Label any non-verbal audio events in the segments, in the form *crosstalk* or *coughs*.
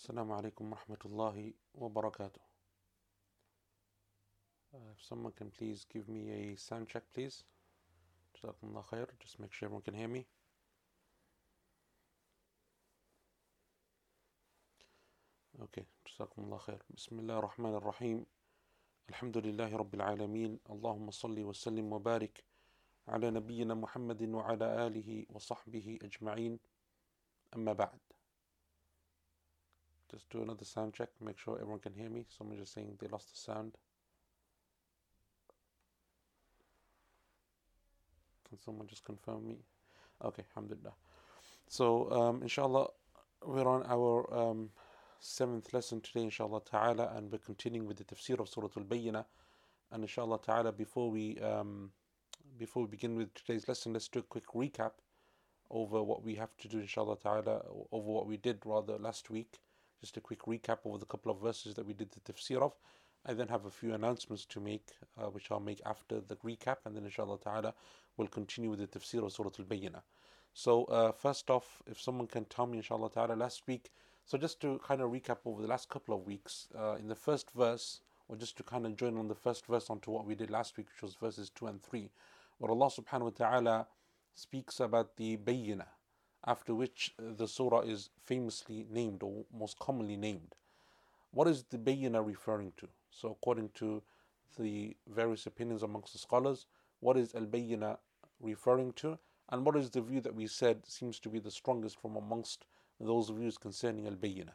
السلام عليكم ورحمة الله وبركاته. Uh, if someone can please give me a sound check, please. Jazakumullah khair. Just make sure everyone can hear me. Okay. Jazakumullah khair. Bismillah ar-Rahman ar-Rahim. الحمد لله رب العالمين اللهم صل وسلم وبارك على نبينا محمد وعلى آله وصحبه أجمعين أما بعد Just do another sound check, make sure everyone can hear me. Someone just saying they lost the sound. Can someone just confirm me? Okay, alhamdulillah. So, um, inshallah, we're on our um, seventh lesson today, inshallah ta'ala, and we're continuing with the tafsir of Surah Al Bayyinah. And inshallah ta'ala, before we um, before we begin with today's lesson, let's do a quick recap over what we have to do, inshallah ta'ala, over what we did rather last week. Just a quick recap over the couple of verses that we did the tafsir of. I then have a few announcements to make, uh, which I'll make after the recap, and then inshallah ta'ala, we'll continue with the tafsir of Surah Al Bayyinah. So, uh, first off, if someone can tell me, inshallah ta'ala, last week, so just to kind of recap over the last couple of weeks, uh, in the first verse, or just to kind of join on the first verse onto what we did last week, which was verses 2 and 3, where Allah subhanahu wa ta'ala speaks about the bayyinah, after which uh, the surah is famously named or most commonly named. What is the bayina referring to? So, according to the various opinions amongst the scholars, what is al bayina referring to? And what is the view that we said seems to be the strongest from amongst those views concerning al bayina?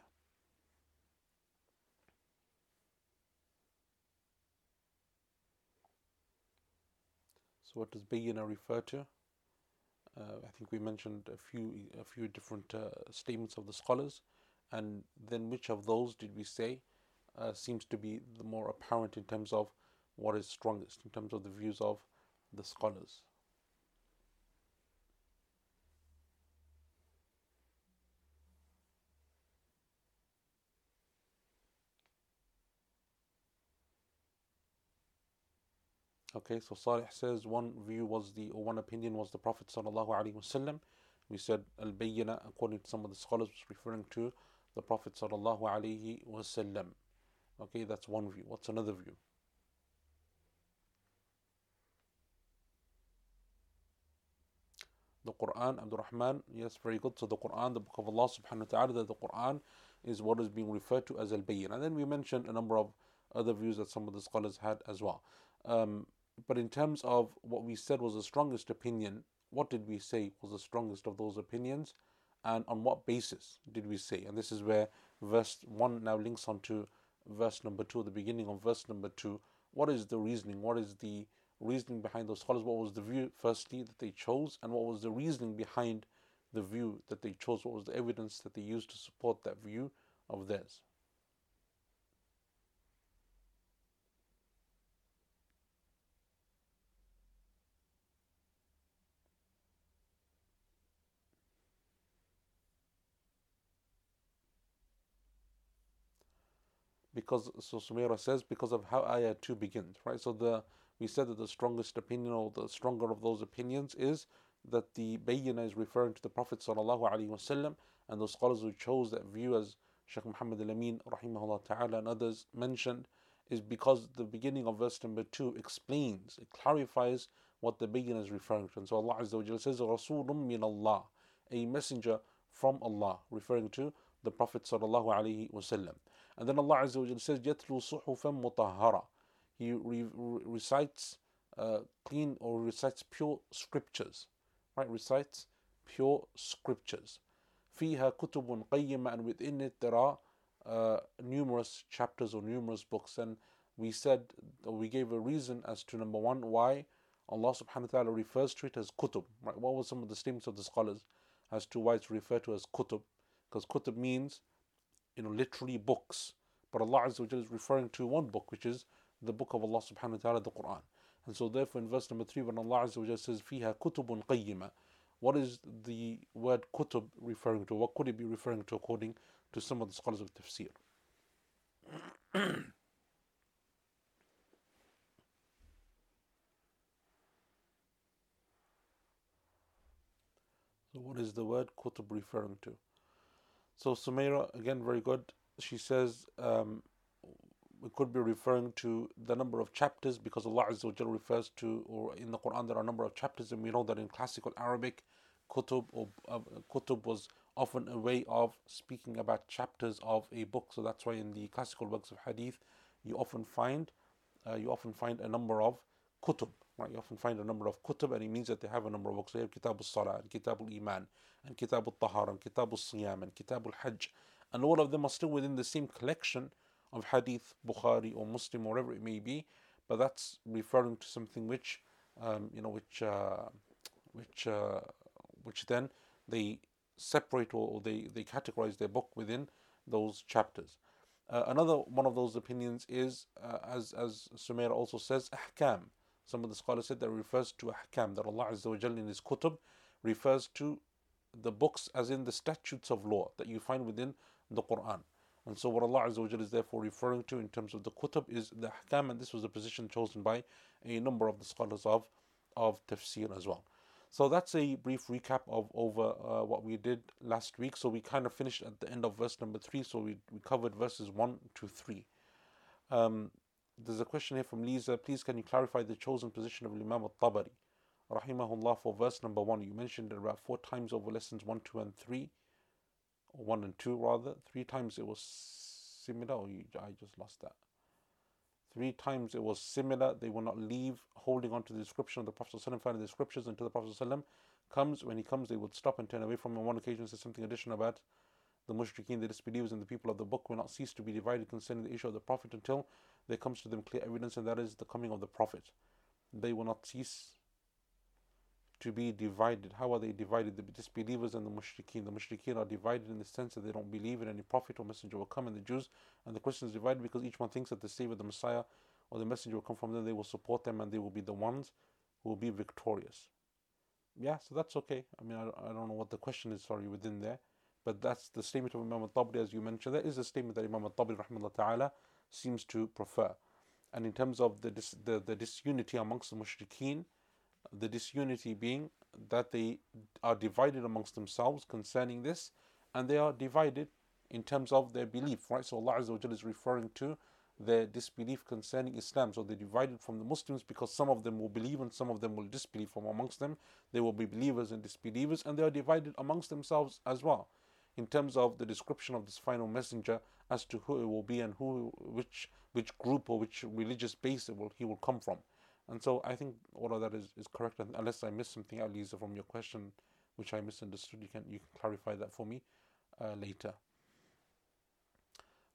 So, what does bayina refer to? Uh, I think we mentioned a few a few different uh, statements of the scholars, and then which of those did we say uh, seems to be the more apparent in terms of what is strongest in terms of the views of the scholars. Okay, so Salih says one view was the, or one opinion was the Prophet sallallahu alaihi wasallam. We said al bayyina, according to some of the scholars, was referring to the Prophet sallallahu alaihi wasallam. Okay, that's one view. What's another view? The Quran, Abdul Rahman, yes, very good. So the Quran, the Book of Allah subhanahu wa ta'ala, that the Quran is what is being referred to as al bayyin. And then we mentioned a number of other views that some of the scholars had as well. Um, but in terms of what we said was the strongest opinion, what did we say was the strongest of those opinions? And on what basis did we say? And this is where verse 1 now links on to verse number 2, the beginning of verse number 2. What is the reasoning? What is the reasoning behind those scholars? What was the view, firstly, that they chose? And what was the reasoning behind the view that they chose? What was the evidence that they used to support that view of theirs? Because so Sumaira says because of how ayah 2 begins right? So the we said that the strongest opinion or the stronger of those opinions is that the bayyinah is referring to the Prophet sallallahu alaihi wasallam and those scholars who chose that view as Sheikh Muhammad al-Amin rahimahullah ta'ala and others mentioned is because the beginning of verse number 2 explains it clarifies what the bayyinah is referring to. And so Allah Azza wa says Rasulun min Allah a messenger from Allah referring to the Prophet sallallahu alaihi wasallam and then Allah Azza wa says, يَتْلُو صُحُفًا مُطَهَّرًا He re- re- recites uh, clean or recites pure scriptures. Right? Recites pure scriptures. فِيهَا كُتُبٌ قَيِّمَةٌ And within it there are uh, numerous chapters or numerous books. And we said, we gave a reason as to number one, why Allah subhanahu wa ta'ala refers to it as kutub. Right? What were some of the statements of the scholars as to why it's referred to as kutub? Because kutub means you know, literally books. But Allah Azza wa is referring to one book, which is the book of Allah subhanahu wa ta'ala, the Quran. And so therefore in verse number 3, when Allah Azza wa says, فِيهَا كُتُبٌ قَيِّمَةٌ What is the word kutub referring to? What could it be referring to according to some of the scholars of tafsir? *coughs* so what is the word kutub referring to? So Sumaira, again, very good. She says um, we could be referring to the number of chapters because Allah Azza wa refers to, or in the Quran there are a number of chapters, and we know that in classical Arabic, kutub or uh, kutub was often a way of speaking about chapters of a book. So that's why in the classical works of hadith, you often find uh, you often find a number of kutub. Right? You often find a number of kutub, and it means that they have a number of books. They have Kitab al-Salah, and Kitab al-Iman, and Kitab al-Tahar, and Kitab al-Siyam, and Kitab al-Hajj. And all of them are still within the same collection of hadith, Bukhari or Muslim, or whatever it may be. But that's referring to something which, um, you know, which, uh, which, uh, which then they separate or they, they categorize their book within those chapters. Uh, another one of those opinions is, uh, as as Sumair also says, ahkam. Some of the scholars said that refers to ahkam, that Allah Azza wa in His kutub refers to the books as in the statutes of law that you find within the Quran. And so what Allah Azza wa is therefore referring to in terms of the kutub is the ahkam, and this was a position chosen by a number of the scholars of, of tafsir as well. So that's a brief recap of over uh, what we did last week. So we kind of finished at the end of verse number three. So we, we covered verses one to three. Um, there's a question here from Lisa. Please, can you clarify the chosen position of Imam al-Tabari, rahimahullah, for verse number one? You mentioned it about four times over lessons one, two, and three, or one and two rather. Three times it was similar. Or you, I just lost that. Three times it was similar. They will not leave holding on to the description of the Prophet ﷺ found in the scriptures until the Prophet comes. When he comes, they would stop and turn away from him. On one occasion, says something additional about the mushrikeen, the disbelievers, and the people of the book will not cease to be divided concerning the issue of the Prophet until there comes to them clear evidence, and that is the coming of the Prophet. They will not cease to be divided. How are they divided? The disbelievers and the mushrikeen. The mushrikeen are divided in the sense that they don't believe in any prophet or messenger will come, and the Jews and the Christians divided because each one thinks that the Savior, the Messiah, or the messenger will come from them, they will support them, and they will be the ones who will be victorious. Yeah, so that's okay. I mean, I, I don't know what the question is, sorry, within there, but that's the statement of Imam al-Tabari, as you mentioned. That is a statement that Imam al-Tabari, rahmahullah ta'ala, seems to prefer. And in terms of the, dis- the, the disunity amongst the mushrikeen, the disunity being that they are divided amongst themselves concerning this, and they are divided in terms of their belief, right? So Allah Azza is referring to their disbelief concerning Islam. So they're divided from the Muslims because some of them will believe and some of them will disbelieve. From amongst them, they will be believers and disbelievers, and they are divided amongst themselves as well. In terms of the description of this final messenger as to who it will be and who, which, which group or which religious base it will, he will come from. And so I think all of that is, is correct. Unless I missed something out, Lisa, from your question, which I misunderstood, you can you can clarify that for me uh, later.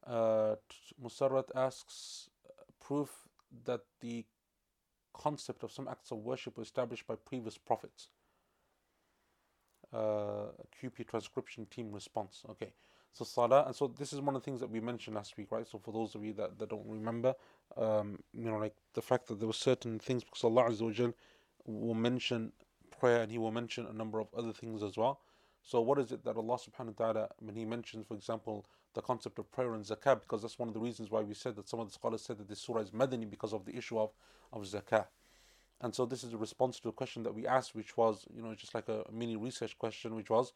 Uh, Musarrat asks proof that the concept of some acts of worship were established by previous prophets. Uh, QP transcription team response. Okay, so salah, and so this is one of the things that we mentioned last week, right? So for those of you that, that don't remember, um, you know, like the fact that there were certain things because Allah Azza will mention prayer and He will mention a number of other things as well. So what is it that Allah Subhanahu wa Taala when He mentions, for example, the concept of prayer and zakah, because that's one of the reasons why we said that some of the scholars said that this surah is Madani because of the issue of, of zakah. And so this is a response to a question that we asked, which was, you know, just like a mini research question, which was,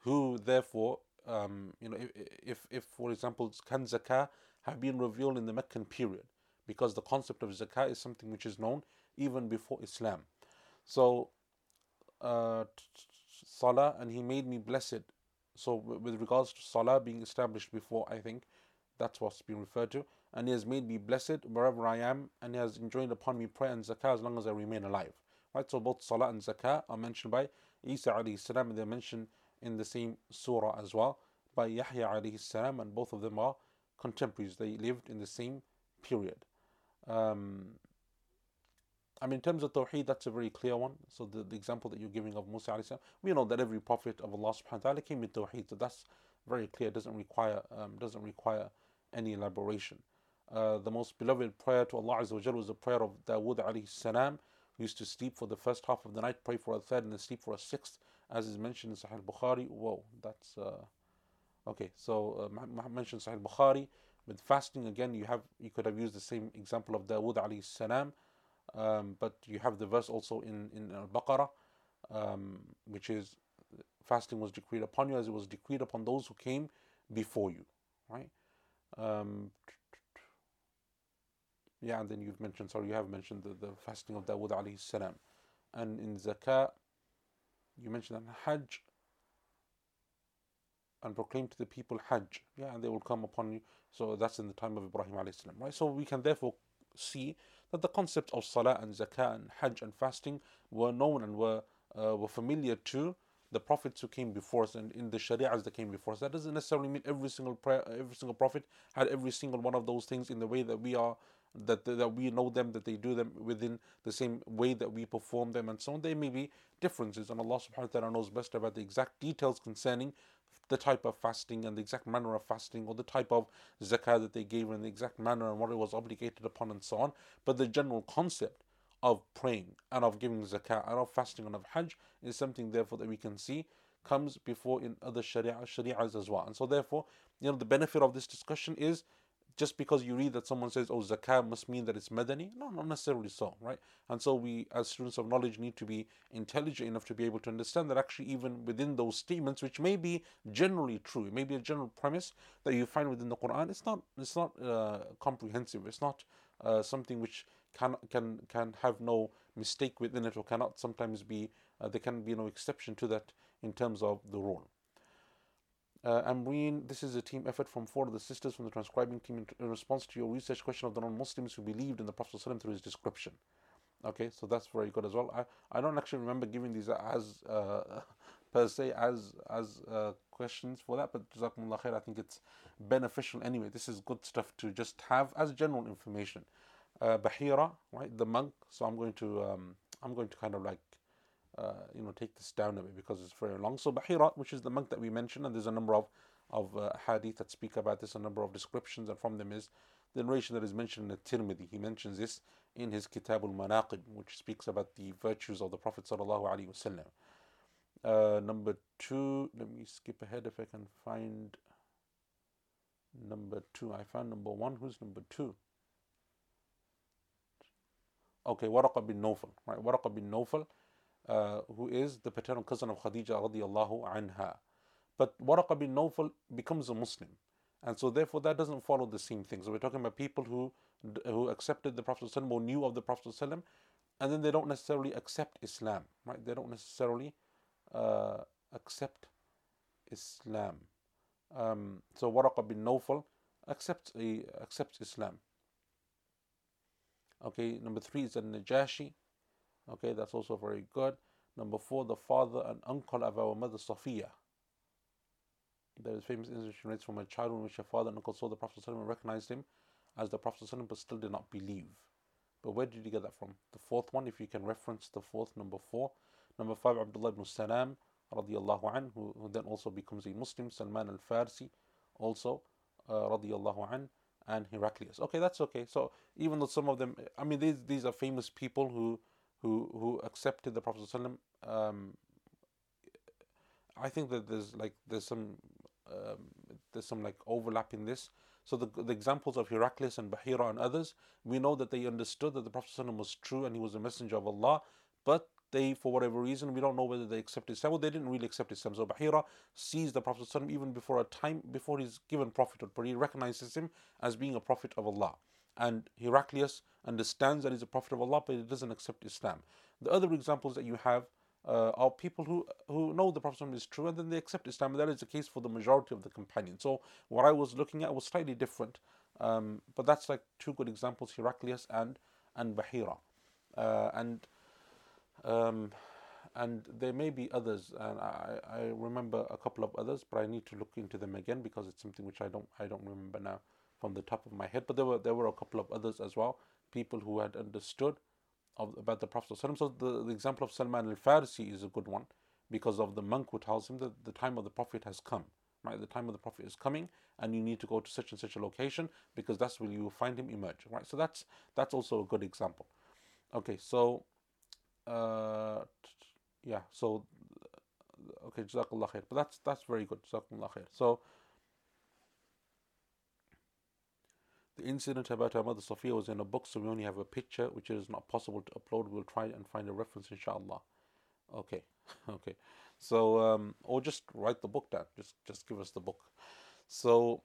who therefore, um, you know, if, if, for example, can zakah have been revealed in the Meccan period? Because the concept of zakah is something which is known even before Islam. So, uh, salah, and he made me blessed so, with regards to salah being established before, I think that's what's being referred to. And He has made me blessed wherever I am, and He has enjoined upon me prayer and zakah as long as I remain alive. Right? So, both salah and zakah are mentioned by Isa alayhi salam, and they're mentioned in the same surah as well by Yahya alayhi salam, and both of them are contemporaries. They lived in the same period. Um, I mean, in terms of Tawheed, that's a very clear one. So the, the example that you're giving of Musa alayhi we know that every prophet of Allah subhanahu wa ta'ala came with Tawheed. So that's very clear. Doesn't require um, doesn't require any elaboration. Uh, the most beloved prayer to Allah Azza wa was the prayer of Dawood alayhi salam, who used to sleep for the first half of the night, pray for a third, and then sleep for a sixth, as is mentioned in Sahih Bukhari. Whoa, that's uh, okay. So uh, mentioned Sahih Bukhari. With fasting, again, you have you could have used the same example of Dawood alayhi salam. Um, but you have the verse also in, in Al Baqarah, um, which is fasting was decreed upon you as it was decreed upon those who came before you, right? Um, yeah, and then you've mentioned, sorry, you have mentioned the, the fasting of Dawood alayhi salam. And in zakah, you mentioned that Hajj and proclaim to the people Hajj, yeah, and they will come upon you. So that's in the time of Ibrahim alayhi salam, right? So we can therefore see that the concepts of Salah and Zakah and Hajj and fasting were known and were uh, were familiar to the prophets who came before us and in the shari'ahs that came before us. That doesn't necessarily mean every single prayer, every single prophet had every single one of those things in the way that we are that that we know them, that they do them within the same way that we perform them, and so on. There may be differences, and Allah subhanahu wa ta'ala knows best about the exact details concerning the type of fasting and the exact manner of fasting, or the type of zakah that they gave, and the exact manner and what it was obligated upon, and so on. But the general concept of praying and of giving zakah and of fasting and of hajj is something, therefore, that we can see comes before in other sharia shari'as as well. And so, therefore, you know, the benefit of this discussion is just because you read that someone says, oh, zakah must mean that it's madani. No, not necessarily so, right? And so we, as students of knowledge, need to be intelligent enough to be able to understand that actually, even within those statements, which may be generally true, it may be a general premise that you find within the Quran, it's not, it's not uh, comprehensive. It's not uh, something which can can can have no mistake within it, or cannot sometimes be. Uh, there can be no exception to that in terms of the rule. Uh, Amreen, this is a team effort from four of the sisters from the transcribing team in response to your research question of the non-Muslims who believed in the Prophet ﷺ through his description. Okay, so that's very good as well. I, I don't actually remember giving these as uh, *laughs* per se as as uh, questions for that, but Jazakumullah khair, I think it's beneficial anyway. This is good stuff to just have as general information. Uh, Bahira, right, the monk. So I'm going to um, I'm going to kind of like uh, you know take this down a bit because it's very long. So Bahira, which is the monk that we mentioned, and there's a number of of uh, hadith that speak about this, a number of descriptions, and from them is the narration that is mentioned in the Tirmidhi. He mentions this in his Kitab al-Manaqib, which speaks about the virtues of the Prophet sallallahu alaihi wasallam. Uh, number two, let me skip ahead if I can find number two. I found number one. Who's number two? Okay, Waraqa bin Nawfal. Right, Waraqa bin Nawfal uh, who is the paternal cousin of Khadija radiallahu anha. But Waraqa bin Nawfal becomes a Muslim. And so therefore that doesn't follow the same thing. So we're talking about people who who accepted the Prophet or knew of the Prophet and then they don't necessarily accept Islam, right? They don't necessarily uh, accept Islam. Um, so Waraqa bin Nawfal accepts a, accepts Islam. Okay, number three is an Najashi. Okay, that's also very good. Number four, the father and uncle of our mother Sophia. There is famous incident from a child in which her father and uncle saw the Prophet and recognized him as the Prophet but still did not believe. But where did you get that from? The fourth one, if you can reference the fourth, number four. Number five, Abdullah ibn Salam, radiallahu an, who, who then also becomes a Muslim, Salman al Farsi, also, uh, radiallahu an, and Heraclius. Okay, that's okay. So even though some of them, I mean, these, these are famous people who who who accepted the Prophet um, I think that there's like there's some um, there's some like overlap in this. So the, the examples of Heraclius and Bahira and others, we know that they understood that the Prophet was true and he was a messenger of Allah, but they, for whatever reason, we don't know whether they accepted Islam. Well, they didn't really accept Islam. So Bahira sees the Prophet even before a time before he's given prophethood, but he recognizes him as being a prophet of Allah. And Heraclius understands that he's a prophet of Allah, but he doesn't accept Islam. The other examples that you have uh, are people who, who know the Prophet is true and then they accept Islam. And that is the case for the majority of the companions. So what I was looking at was slightly different, um, but that's like two good examples: Heraclius and and Bahira, uh, and um, and there may be others, and I, I remember a couple of others, but I need to look into them again because it's something which I don't I don't remember now from the top of my head. But there were there were a couple of others as well people who had understood of, about the Prophet. So the, the example of Salman al Farsi is a good one because of the monk who tells him that the time of the Prophet has come. Right, the time of the Prophet is coming, and you need to go to such and such a location because that's where you will find him emerge. Right, so that's that's also a good example. Okay, so uh, yeah, so okay, jazakallah khair. But that's that's very good, jazakallah khair. So The incident about our mother Sophia was in a book, so we only have a picture, which is not possible to upload. We'll try and find a reference, inshallah. Okay, *laughs* okay. So, um, or just write the book down. Just, just give us the book. So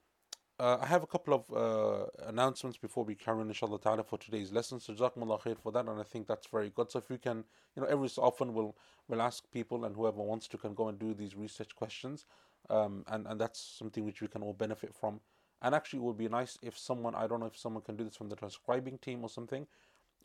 uh, I have a couple of uh, announcements before we carry on, inshallah ta'ala, for today's lesson. So, Jazakumullah khair for that, and I think that's very good. So, if you can, you know, every so often we'll, we'll ask people, and whoever wants to can go and do these research questions, um, and, and that's something which we can all benefit from. And actually, it would be nice if someone, I don't know if someone can do this from the transcribing team or something,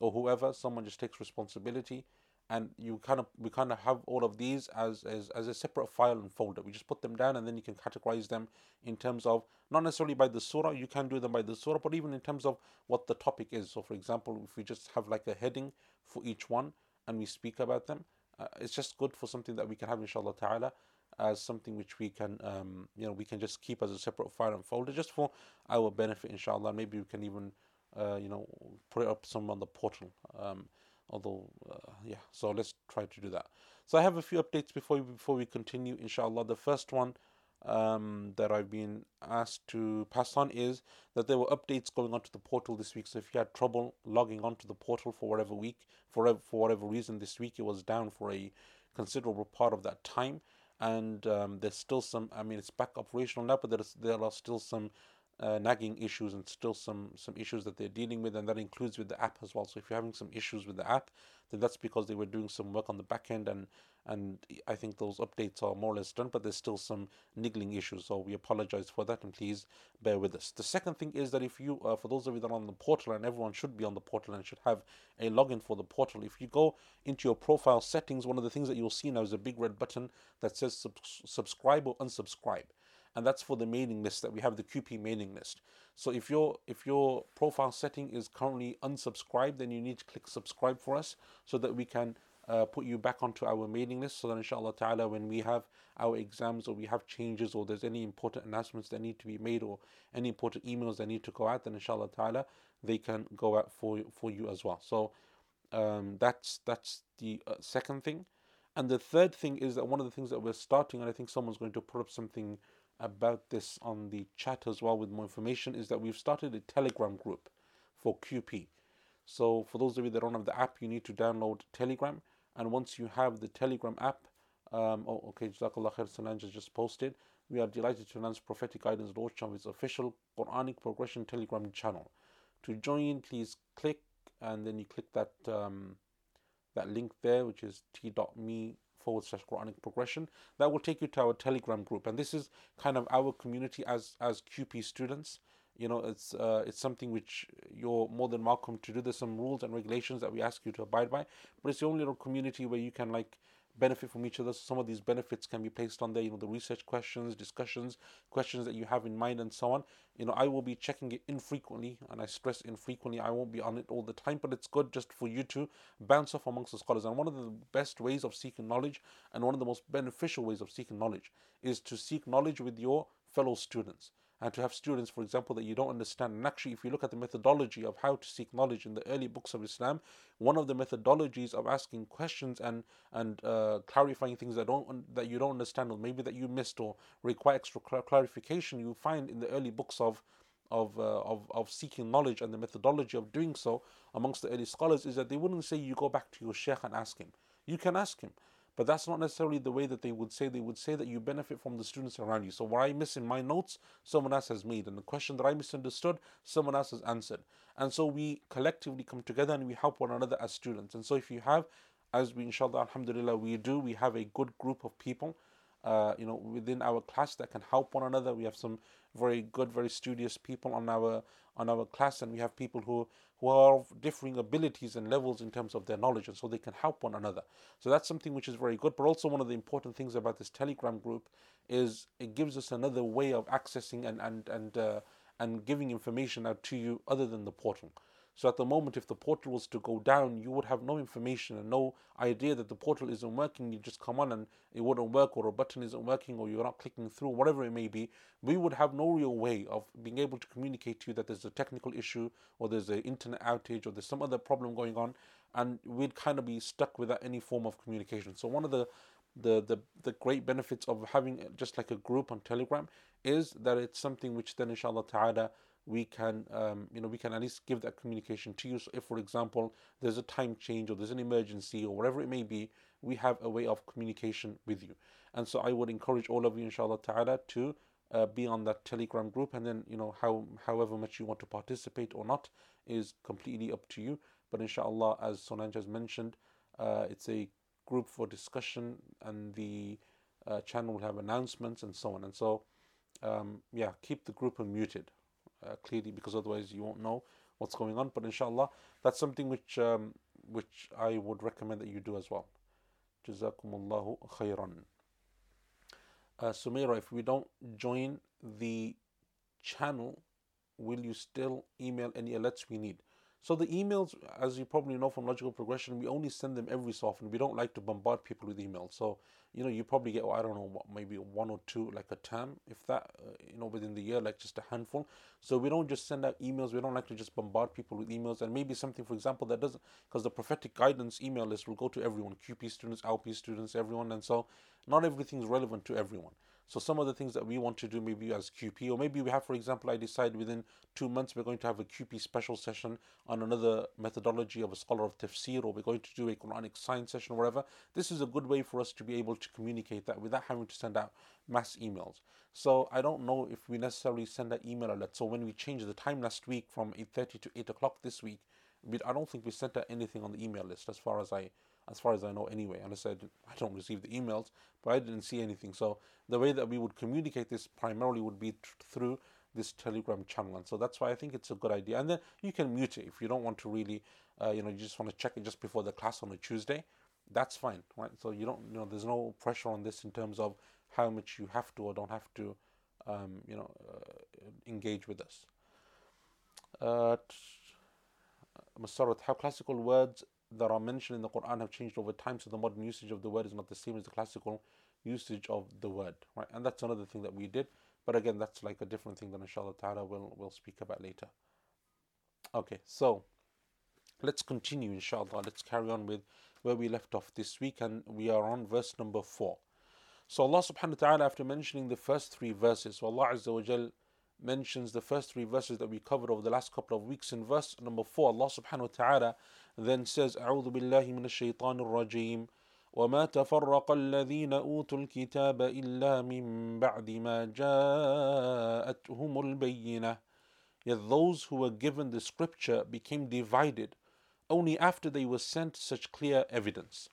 or whoever, someone just takes responsibility. And you kind of we kind of have all of these as, as as a separate file and folder. We just put them down and then you can categorize them in terms of not necessarily by the surah you can do them by the surah but even in terms of what the topic is. So for example if we just have like a heading for each one and we speak about them uh, it's just good for something that we can have inshallah ta'ala as something which we can um, you know we can just keep as a separate file and folder just for our benefit inshallah. Maybe we can even uh, you know put it up somewhere on the portal um, although uh, yeah so let's try to do that. So i have a few updates before before we continue inshallah. The first one um, that I've been asked to pass on is that there were updates going onto the portal this week. So if you had trouble logging onto the portal for whatever week, for for whatever reason this week it was down for a considerable part of that time, and um, there's still some. I mean, it's back operational now, but there's there are still some uh, nagging issues and still some some issues that they're dealing with, and that includes with the app as well. So if you're having some issues with the app, then that's because they were doing some work on the back end, and and I think those updates are more or less done, but there's still some niggling issues. So we apologize for that, and please bear with us. The second thing is that if you, uh, for those of you that are on the portal, and everyone should be on the portal and should have a login for the portal, if you go into your profile settings, one of the things that you'll see now is a big red button that says sub- subscribe or unsubscribe and that's for the mailing list that we have the QP mailing list. So if your if your profile setting is currently unsubscribed, then you need to click subscribe for us so that we can uh, put you back onto our mailing list. So that inshallah ta'ala, when we have our exams or we have changes or there's any important announcements that need to be made or any important emails that need to go out, then inshallah ta'ala, they can go out for for you as well. So um, that's that's the uh, second thing. And the third thing is that one of the things that we're starting, and I think someone's going to put up something about this on the chat as well with more information is that we've started a Telegram group for QP. So for those of you that don't have the app, you need to download Telegram. And once you have the Telegram app, um, oh, okay, Jazakallah khair, just posted. We are delighted to announce Prophetic Guidance launch of its official Quranic Progression Telegram channel. To join, please click and then you click that um, that link there, which is t.me forward slash Quranic progression. That will take you to our Telegram group, and this is kind of our community as as QP students. You know, it's uh, it's something which you're more than welcome to do. There's some rules and regulations that we ask you to abide by, but it's the only little community where you can like benefit from each other. So some of these benefits can be placed on there, you know, the research questions, discussions, questions that you have in mind, and so on. You know, I will be checking it infrequently, and I stress infrequently. I won't be on it all the time, but it's good just for you to bounce off amongst the scholars. And one of the best ways of seeking knowledge, and one of the most beneficial ways of seeking knowledge, is to seek knowledge with your fellow students and to have students, for example, that you don't understand. And actually, if you look at the methodology of how to seek knowledge in the early books of Islam, one of the methodologies of asking questions and and uh, clarifying things that don't that you don't understand or maybe that you missed or require extra clarification, you find in the early books of of, uh, of of seeking knowledge and the methodology of doing so amongst the early scholars is that they wouldn't say you go back to your sheikh and ask him. You can ask him. But that's not necessarily the way that they would say. They would say that you benefit from the students around you. So what I miss in my notes, someone else has made. And the question that I misunderstood, someone else has answered. And so we collectively come together and we help one another as students. And so if you have, as we inshallah, alhamdulillah, we do, we have a good group of people uh, you know, within our class that can help one another. We have some very good, very studious people on our on our class, and we have people who who are of differing abilities and levels in terms of their knowledge, and so they can help one another. So that's something which is very good. But also one of the important things about this Telegram group is it gives us another way of accessing and and and uh, and giving information out to you other than the portal. So at the moment, if the portal was to go down, you would have no information and no idea that the portal isn't working. You just come on and it wouldn't work, or a button isn't working, or you're not clicking through, whatever it may be. We would have no real way of being able to communicate to you that there's a technical issue, or there's an internet outage, or there's some other problem going on, and we'd kind of be stuck without any form of communication. So one of the the, the the great benefits of having just like a group on Telegram is that it's something which then inshallah ta'ala we can um, you know we can at least give that communication to you so if for example there's a time change or there's an emergency or whatever it may be we have a way of communication with you and so i would encourage all of you inshallah ta'ala to uh, be on that Telegram group, and then you know how however much you want to participate or not is completely up to you. But inshallah, as Sonanj has mentioned, uh, it's a group for discussion, and the uh, channel will have announcements and so on. And so, um, yeah, keep the group unmuted uh, clearly because otherwise you won't know what's going on. But inshallah, that's something which um, which I would recommend that you do as well. Jazakumullahu khairan. Uh, Sumaira, if we don't join the channel, will you still email any alerts we need? So the emails, as you probably know from logical progression, we only send them every so often. We don't like to bombard people with emails. So you know, you probably get I don't know maybe one or two like a term, if that uh, you know within the year, like just a handful. So we don't just send out emails. We don't like to just bombard people with emails. And maybe something, for example, that doesn't because the prophetic guidance email list will go to everyone, QP students, LP students, everyone, and so not everything is relevant to everyone. So some of the things that we want to do maybe as QP, or maybe we have, for example, I decide within two months we're going to have a QP special session on another methodology of a scholar of tafsir, or we're going to do a Quranic science session or whatever. This is a good way for us to be able to communicate that without having to send out mass emails. So I don't know if we necessarily send out email alert. So when we changed the time last week from 8.30 to 8 o'clock this week, I don't think we sent out anything on the email list as far as I as far as I know anyway. And I said, I don't receive the emails, but I didn't see anything. So the way that we would communicate this primarily would be through this Telegram channel. And so that's why I think it's a good idea. And then you can mute it if you don't want to really, uh, you know, you just want to check it just before the class on a Tuesday. That's fine, right? So you don't, you know, there's no pressure on this in terms of how much you have to or don't have to, um, you know, uh, engage with us. Uh, Masarat, how classical words that are mentioned in the Quran have changed over time, so the modern usage of the word is not the same as the classical usage of the word, right? And that's another thing that we did, but again, that's like a different thing that inshallah ta'ala we'll, we'll speak about later. Okay, so let's continue inshallah. Let's carry on with where we left off this week, and we are on verse number four. So Allah subhanahu wa ta'ala, after mentioning the first three verses, so Allah Azza wa Jal mentions the first three verses that we covered over the last couple of weeks. In verse number four, Allah subhanahu wa ta'ala then says, أعوذ بالله من الشيطان الرجيم وما تفرق الذين أوتوا الكتاب إلا من بعد ما جاءتهم البينة Yet those who were given the scripture became divided only after they were sent such clear evidence.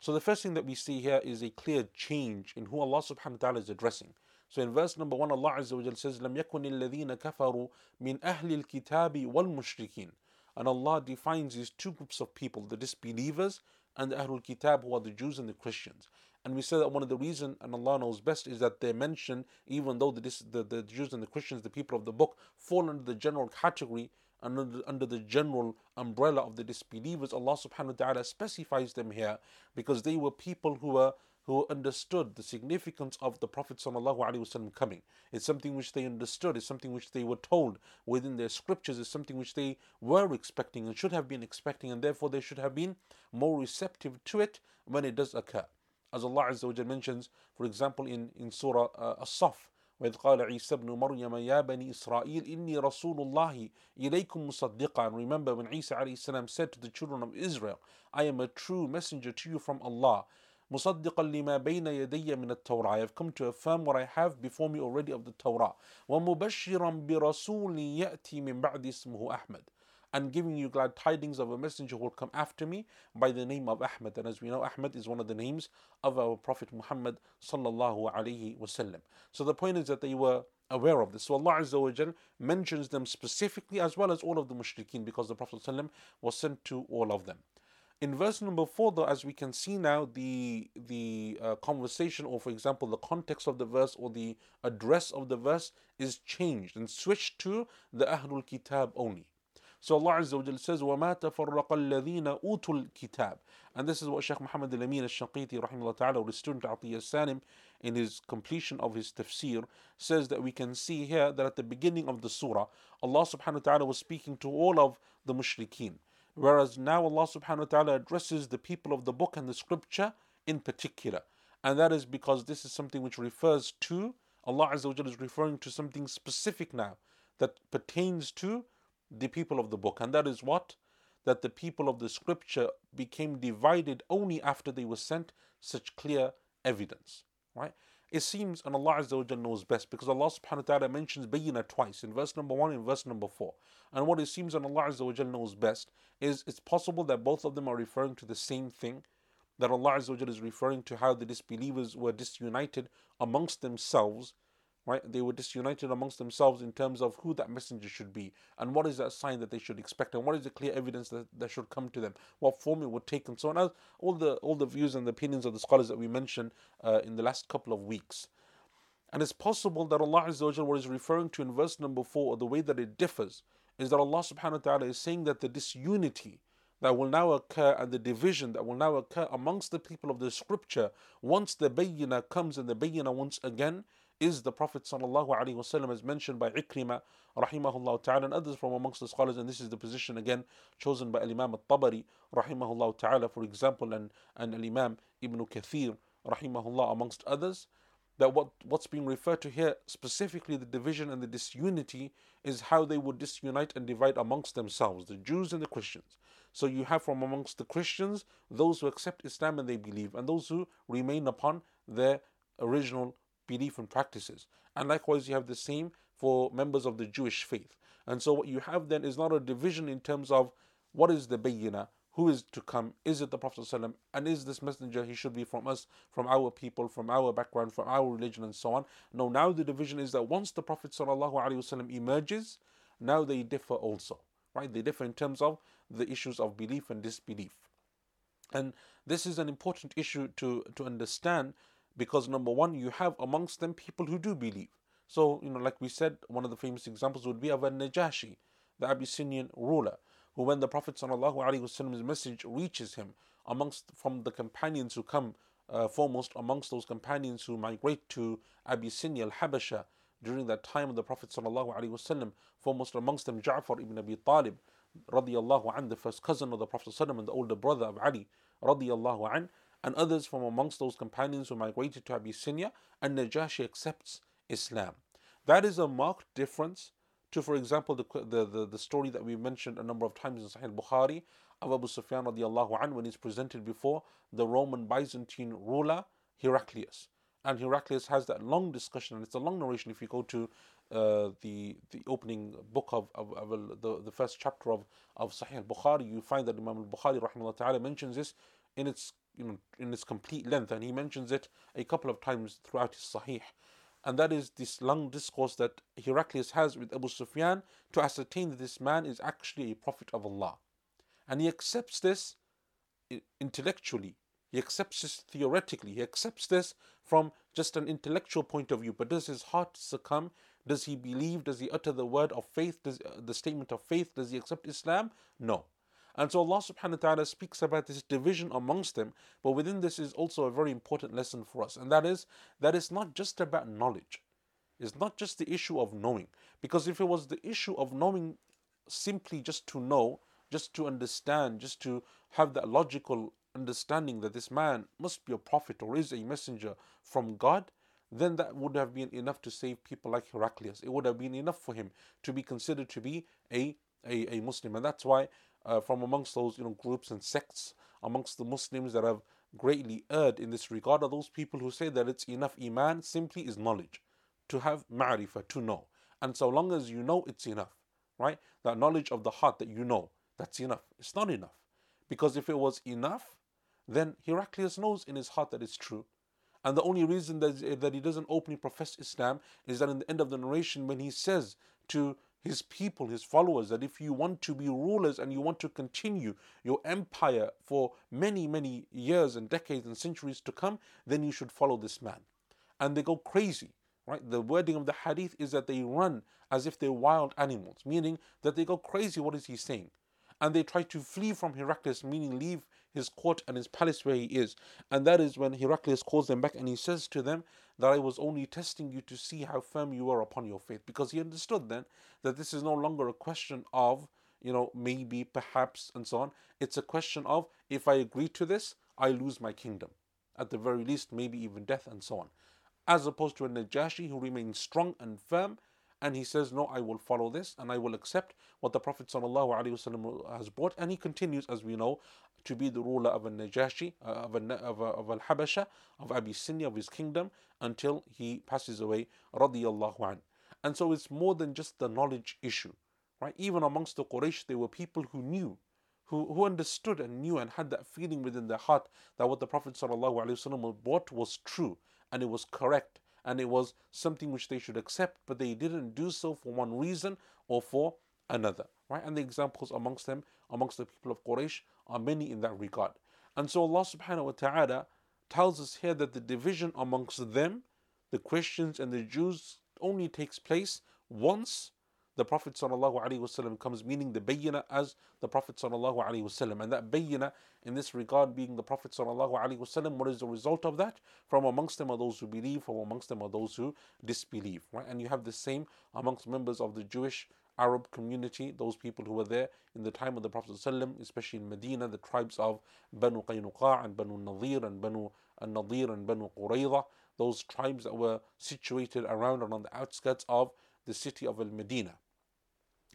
So the first thing that we see here is a clear change in who Allah subhanahu wa ta'ala is addressing. So in verse number one, Allah Azza wa Jal says, لم يكن الذين كفروا من أهل الكتاب والمشركين. And Allah defines these two groups of people, the disbelievers and the Ahlul Kitab, who are the Jews and the Christians. And we said that one of the reasons, and Allah knows best, is that they mention, even though the, the, the Jews and the Christians, the people of the book, fall under the general category and under, under the general umbrella of the disbelievers, Allah subhanahu wa ta'ala specifies them here because they were people who were who understood the significance of the Prophet ﷺ coming. It's something which they understood, it's something which they were told within their scriptures, it's something which they were expecting and should have been expecting, and therefore they should have been more receptive to it when it does occur. As Allah Azza mentions, for example, in, in Surah uh, As-Saf, وإذ قال عيسى ابن مريم يا بني إسرائيل إني رسول الله إليكم مصدقا and remember when Isa عليه السلام said to the children of Israel I am a true messenger to you from Allah مصدقا لما بين يدي من التوراة I have come to affirm what I have before me already of the Torah ومبشرا برسول يأتي من بعد اسمه أحمد and giving you glad tidings of a messenger who will come after me by the name of Ahmed. And as we know, Ahmed is one of the names of our Prophet Muhammad sallallahu alaihi wasallam. So the point is that they were aware of this. So Allah Azza wa Jal mentions them specifically as well as all of the mushrikeen because the Prophet was sent to all of them. In verse number four, though, as we can see now, the the uh, conversation, or for example, the context of the verse or the address of the verse, is changed and switched to the Ahlul Kitab only. So Allah Azza wa Jal says, وَمَا تَفَرَّقَ الَّذِينَ أُوتُوا الْكِتَابِ And this is what Shaykh Muhammad al-Amin al-Shanqiti, rahimahullah ta'ala, or the student Atiyah in his completion of his tafsir, says that we can see here that at the beginning of the surah, Allah subhanahu wa ta'ala was speaking to all of the mushrikeen. Whereas now Allah subhanahu wa ta'ala addresses the people of the book and the scripture in particular. And that is because this is something which refers to, Allah Azza is referring to something specific now that pertains to the people of the book. And that is what? That the people of the scripture became divided only after they were sent such clear evidence. Right? It seems, and Allah Azza wa knows best, because Allah subhanahu wa ta'ala mentions bayina twice, in verse number 1 and verse number 4. And what it seems, and Allah Azza wa knows best, is it's possible that both of them are referring to the same thing, that Allah Azza wa is referring to how the disbelievers were disunited amongst themselves right? They were disunited amongst themselves in terms of who that messenger should be and what is that sign that they should expect and what is the clear evidence that, that should come to them, what form it would take, and so on. All the all the views and the opinions of the scholars that we mentioned uh, in the last couple of weeks. And it's possible that Allah Azza wa what is referring to in verse number four, or the way that it differs, is that Allah subhanahu wa ta'ala is saying that the disunity that will now occur and the division that will now occur amongst the people of the scripture once the bayina comes and the bayina once again is the Prophet وسلم, as mentioned by Ikrima rahimahullah ta'ala and others from amongst the scholars and this is the position again chosen by Imam al-Tabari rahimahullah ta'ala for example and, and Imam Ibn Kathir rahimahullah amongst others that what, what's being referred to here specifically the division and the disunity is how they would disunite and divide amongst themselves the Jews and the Christians so you have from amongst the Christians those who accept Islam and they believe and those who remain upon their original belief and practices. And likewise, you have the same for members of the Jewish faith. And so, what you have then is not a division in terms of what is the bayina, who is to come, is it the Prophet ﷺ, and is this messenger, he should be from us, from our people, from our background, from our religion, and so on. No, now the division is that once the Prophet ﷺ emerges, now they differ also. Right? They differ in terms of the issues of belief and disbelief. And this is an important issue to, to understand because number one, you have amongst them people who do believe. So, you know, like we said, one of the famous examples would be of Najashi, the Abyssinian ruler, who when the Prophet Prophet's message reaches him, amongst from the companions who come uh, foremost amongst those companions who migrate to Abyssinia, al-Habasha, during that time of the Prophet ﷺ, foremost amongst them Ja'far ibn Abi Talib, radiallahu an, the first cousin of the Prophet and the older brother of Ali, radiallahu an, and others from amongst those companions who migrated to Abyssinia, and Najashi accepts Islam. That is a marked difference to, for example, the, the, the, the story that we mentioned a number of times in Sahih Bukhari of Abu Sufyan radiallahu anh when he's presented before the Roman Byzantine ruler Heraclius. And Heraclius has that long discussion, and it's a long narration if you go to uh, the the opening book of, of, of, the, the first chapter of, of Sahih Bukhari, you find that Imam al Bukhari mentions this in its you know in its complete length, and he mentions it a couple of times throughout his Sahih. And that is this long discourse that Heraclius has with Abu Sufyan to ascertain that this man is actually a prophet of Allah. And he accepts this intellectually, he accepts this theoretically, he accepts this from just an intellectual point of view. But does his heart succumb? Does he believe? Does he utter the word of faith? Does, uh, the statement of faith? Does he accept Islam? No. And so Allah subhanahu wa ta'ala speaks about this division amongst them, but within this is also a very important lesson for us, and that is that it's not just about knowledge. It's not just the issue of knowing. Because if it was the issue of knowing simply just to know, just to understand, just to have that logical understanding that this man must be a prophet or is a messenger from God, then that would have been enough to save people like Heraclius. It would have been enough for him to be considered to be a, a, a Muslim. And that's why uh, from amongst those you know groups and sects amongst the Muslims that have greatly erred in this regard are those people who say that it's enough iman simply is knowledge. To have ma'rifah to know. And so long as you know it's enough right? That knowledge of the heart that you know that's enough. It's not enough. Because if it was enough then Heraclius knows in his heart that it's true. And the only reason that, that he doesn't openly profess Islam is that in the end of the narration when he says to his people, his followers, that if you want to be rulers and you want to continue your empire for many, many years and decades and centuries to come, then you should follow this man. And they go crazy, right? The wording of the hadith is that they run as if they're wild animals, meaning that they go crazy. What is he saying? And they try to flee from Heraclius, meaning leave his court and his palace where he is. And that is when Heraclius calls them back and he says to them that I was only testing you to see how firm you are upon your faith. Because he understood then that this is no longer a question of, you know, maybe, perhaps, and so on. It's a question of if I agree to this, I lose my kingdom. At the very least, maybe even death and so on. As opposed to a Najashi who remains strong and firm and he says, No, I will follow this and I will accept what the Prophet ﷺ has brought. And he continues, as we know, to be the ruler of a Najashi, uh, of, a, of, a, of Al Habasha, of Abyssinia, of his kingdom, until he passes away, an. And so it's more than just the knowledge issue, right? Even amongst the Quraysh, there were people who knew, who, who understood and knew and had that feeling within their heart that what the Prophet ﷺ brought was true and it was correct and it was something which they should accept, but they didn't do so for one reason or for another, right? And the examples amongst them, amongst the people of Quraysh, are many in that regard. And so Allah subhanahu wa ta'ala tells us here that the division amongst them, the Christians and the Jews, only takes place once the Prophet ﷺ comes, meaning the bayyina as the Prophet ﷺ. And that bayyina in this regard being the Prophet ﷺ, what is the result of that? From amongst them are those who believe, from amongst them are those who disbelieve. Right? And you have the same amongst members of the Jewish Arab community, those people who were there in the time of the Prophet ﷺ, especially in Medina, the tribes of Banu Qaynuqa and Banu Nadir and Banu Nadir and Banu Qurayza, those tribes that were situated around and on the outskirts of the city of Al Medina.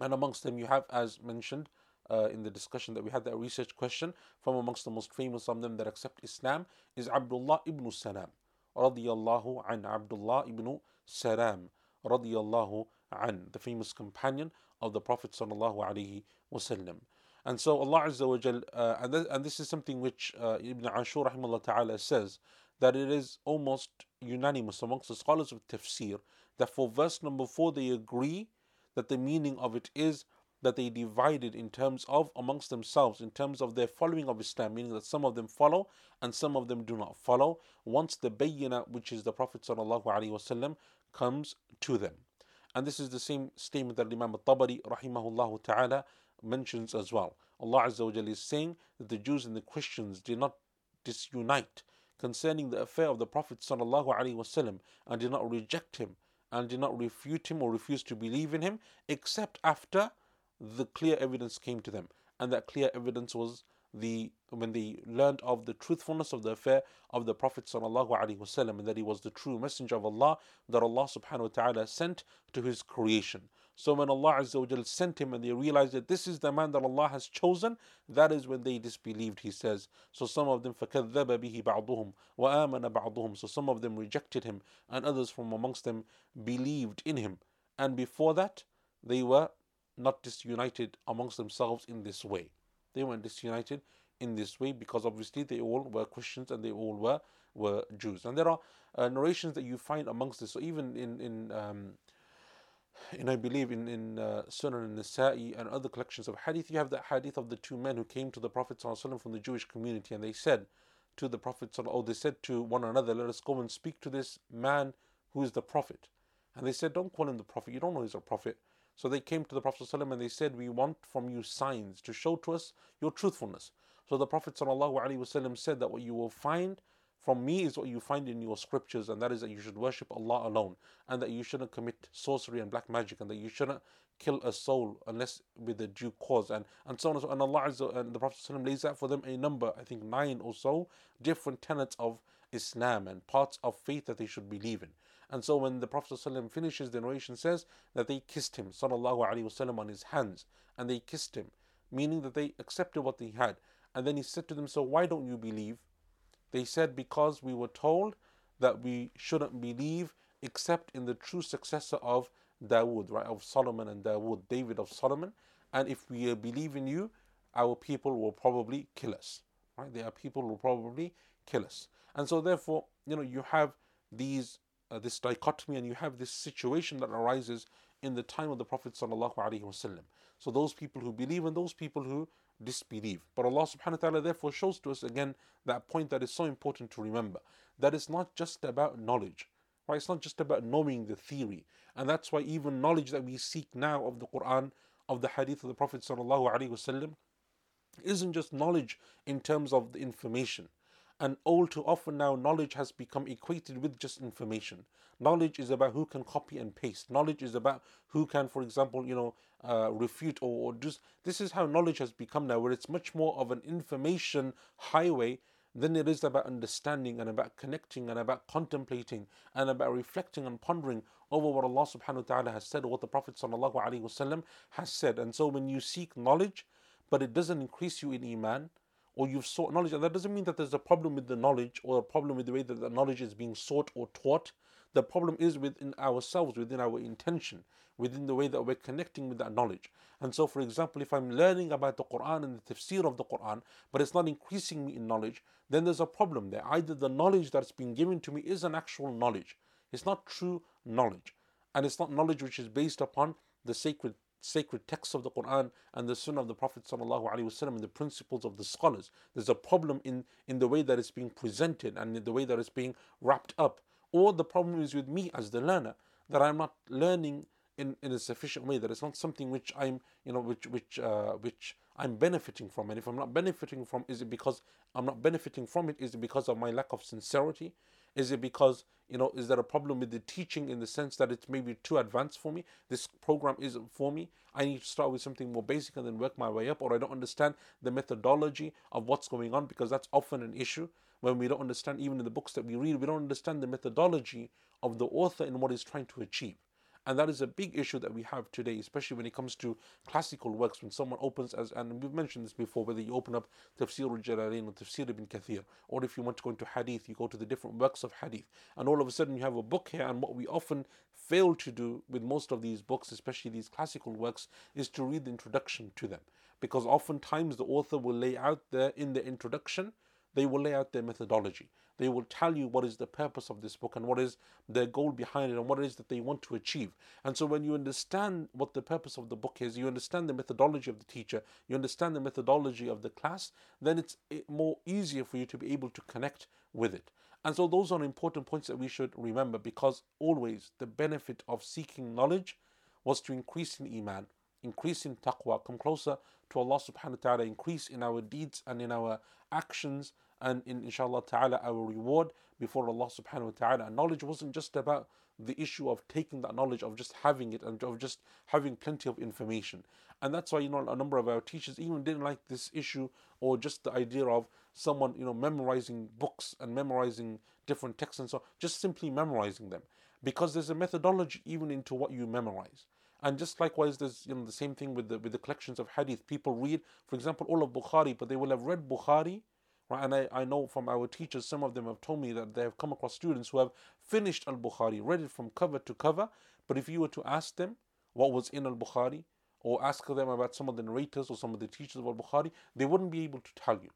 And amongst them, you have, as mentioned uh, in the discussion that we had, that research question from amongst the most famous of them that accept Islam is Abdullah ibn Salam. Radiallahu an Abdullah ibn Salam. Radiallahu an, the famous companion of the Prophet sallallahu alaihi wasallam. And so Allah Azza wa Jal, uh, and, th- and this is something which uh, Ibn Ashur rahimahullah ta'ala says, that it is almost unanimous amongst the scholars of tafsir that for verse number 4 they agree that the meaning of it is that they divided in terms of amongst themselves, in terms of their following of Islam, meaning that some of them follow and some of them do not follow, once the bayyina, which is the Prophet wasallam, comes to them. And this is the same statement that Imam al-Tabari rahimahullah ta'ala mentions as well. Allah Azza wa is saying that the Jews and the Christians did not disunite concerning the affair of the Prophet wasallam and did not reject him and did not refute him or refuse to believe in him except after the clear evidence came to them. And that clear evidence was the when they learned of the truthfulness of the affair of the Prophet وسلم, and that he was the true messenger of Allah that Allah subhanahu wa ta'ala sent to his creation. So when Allah Azza wa sent him and they realized that this is the man that Allah has chosen, that is when they disbelieved, he says. So some of them فَكَذَّبَ بِهِ بَعْضُهُمْ وَآمَنَ بَعْضُهُمْ So some of them rejected him and others from amongst them believed in him. And before that, they were not disunited amongst themselves in this way. They weren't disunited in this way because obviously they all were Christians and they all were were Jews. And there are uh, narrations that you find amongst this. So even in in um, and I believe in, in uh, Sunan an-Nasa'i and other collections of hadith, you have the hadith of the two men who came to the Prophet ﷺ from the Jewish community and they said to the Prophet, "Oh, they said to one another, Let us go and speak to this man who is the Prophet. And they said, Don't call him the Prophet, you don't know he's a Prophet. So they came to the Prophet ﷺ and they said, We want from you signs to show to us your truthfulness. So the Prophet ﷺ said that what you will find from me is what you find in your scriptures, and that is that you should worship Allah alone, and that you shouldn't commit sorcery and black magic, and that you shouldn't kill a soul unless with a due cause, and, and so on and so on. And Allah Azza, and the Prophet ﷺ lays out for them a number, I think nine or so, different tenets of Islam and parts of faith that they should believe in. And so when the Prophet finishes, the narration says that they kissed him, sallallahu alaihi wasallam, on his hands, and they kissed him, meaning that they accepted what he had. And then he said to them, So why don't you believe? They said, Because we were told that we shouldn't believe except in the true successor of Dawood, right? Of Solomon and Dawood, David of Solomon. And if we believe in you, our people will probably kill us. Right? There are people who will probably kill us. And so therefore, you know, you have these uh, this dichotomy and you have this situation that arises in the time of the Prophet sallallahu alaihi wasallam. So those people who believe and those people who disbelieve. But Allah subhanahu wa ta'ala therefore shows to us again that point that is so important to remember. That it's not just about knowledge. Right? It's not just about knowing the theory. And that's why even knowledge that we seek now of the Quran, of the hadith of the Prophet sallallahu alaihi wasallam, isn't just knowledge in terms of the information. And all too often now, knowledge has become equated with just information. Knowledge is about who can copy and paste. Knowledge is about who can, for example, you know, uh, refute or, or just. This is how knowledge has become now, where it's much more of an information highway than it is about understanding and about connecting and about contemplating and about reflecting and pondering over what Allah subhanahu wa ta'ala has said or what the Prophet sallallahu alaihi wasallam has said. And so when you seek knowledge, but it doesn't increase you in iman, or you've sought knowledge, and that doesn't mean that there's a problem with the knowledge or a problem with the way that the knowledge is being sought or taught. The problem is within ourselves, within our intention, within the way that we're connecting with that knowledge. And so, for example, if I'm learning about the Quran and the tafsir of the Quran, but it's not increasing me in knowledge, then there's a problem there. Either the knowledge that's been given to me is an actual knowledge, it's not true knowledge, and it's not knowledge which is based upon the sacred sacred texts of the Quran and the Sunnah of the Prophet wasallam and the principles of the scholars. There's a problem in, in the way that it's being presented and in the way that it's being wrapped up. Or the problem is with me as the learner, that I'm not learning in, in a sufficient way, that it's not something which I'm, you know, which which uh, which I'm benefiting from. And if I'm not benefiting from, is it because I'm not benefiting from it? Is it because of my lack of sincerity? Is it because, you know, is there a problem with the teaching in the sense that it's maybe too advanced for me? This program isn't for me. I need to start with something more basic and then work my way up, or I don't understand the methodology of what's going on because that's often an issue when we don't understand, even in the books that we read, we don't understand the methodology of the author and what he's trying to achieve. And that is a big issue that we have today, especially when it comes to classical works. When someone opens, as and we've mentioned this before, whether you open up Tafsir al Jalalain or Tafsir ibn Kathir, or if you want to go into Hadith, you go to the different works of Hadith. And all of a sudden you have a book here, and what we often fail to do with most of these books, especially these classical works, is to read the introduction to them. Because oftentimes the author will lay out there in the introduction, they will lay out their methodology. They will tell you what is the purpose of this book and what is their goal behind it and what it is that they want to achieve. And so, when you understand what the purpose of the book is, you understand the methodology of the teacher, you understand the methodology of the class, then it's more easier for you to be able to connect with it. And so, those are important points that we should remember because always the benefit of seeking knowledge was to increase in Iman, increase in taqwa, come closer to Allah subhanahu wa ta'ala, increase in our deeds and in our actions and in inshallah ta'ala our reward before Allah subhanahu wa ta'ala. And knowledge wasn't just about the issue of taking that knowledge, of just having it, and of just having plenty of information. And that's why, you know, a number of our teachers even didn't like this issue or just the idea of someone, you know, memorizing books and memorizing different texts and so just simply memorizing them. Because there's a methodology even into what you memorize. And just likewise, there's you know the same thing with the with the collections of hadith. People read, for example, all of Bukhari, but they will have read Bukhari Right? And I, I know from our teachers, some of them have told me that they have come across students who have finished Al Bukhari, read it from cover to cover. But if you were to ask them what was in Al Bukhari, or ask them about some of the narrators or some of the teachers of Al Bukhari, they wouldn't be able to tell you.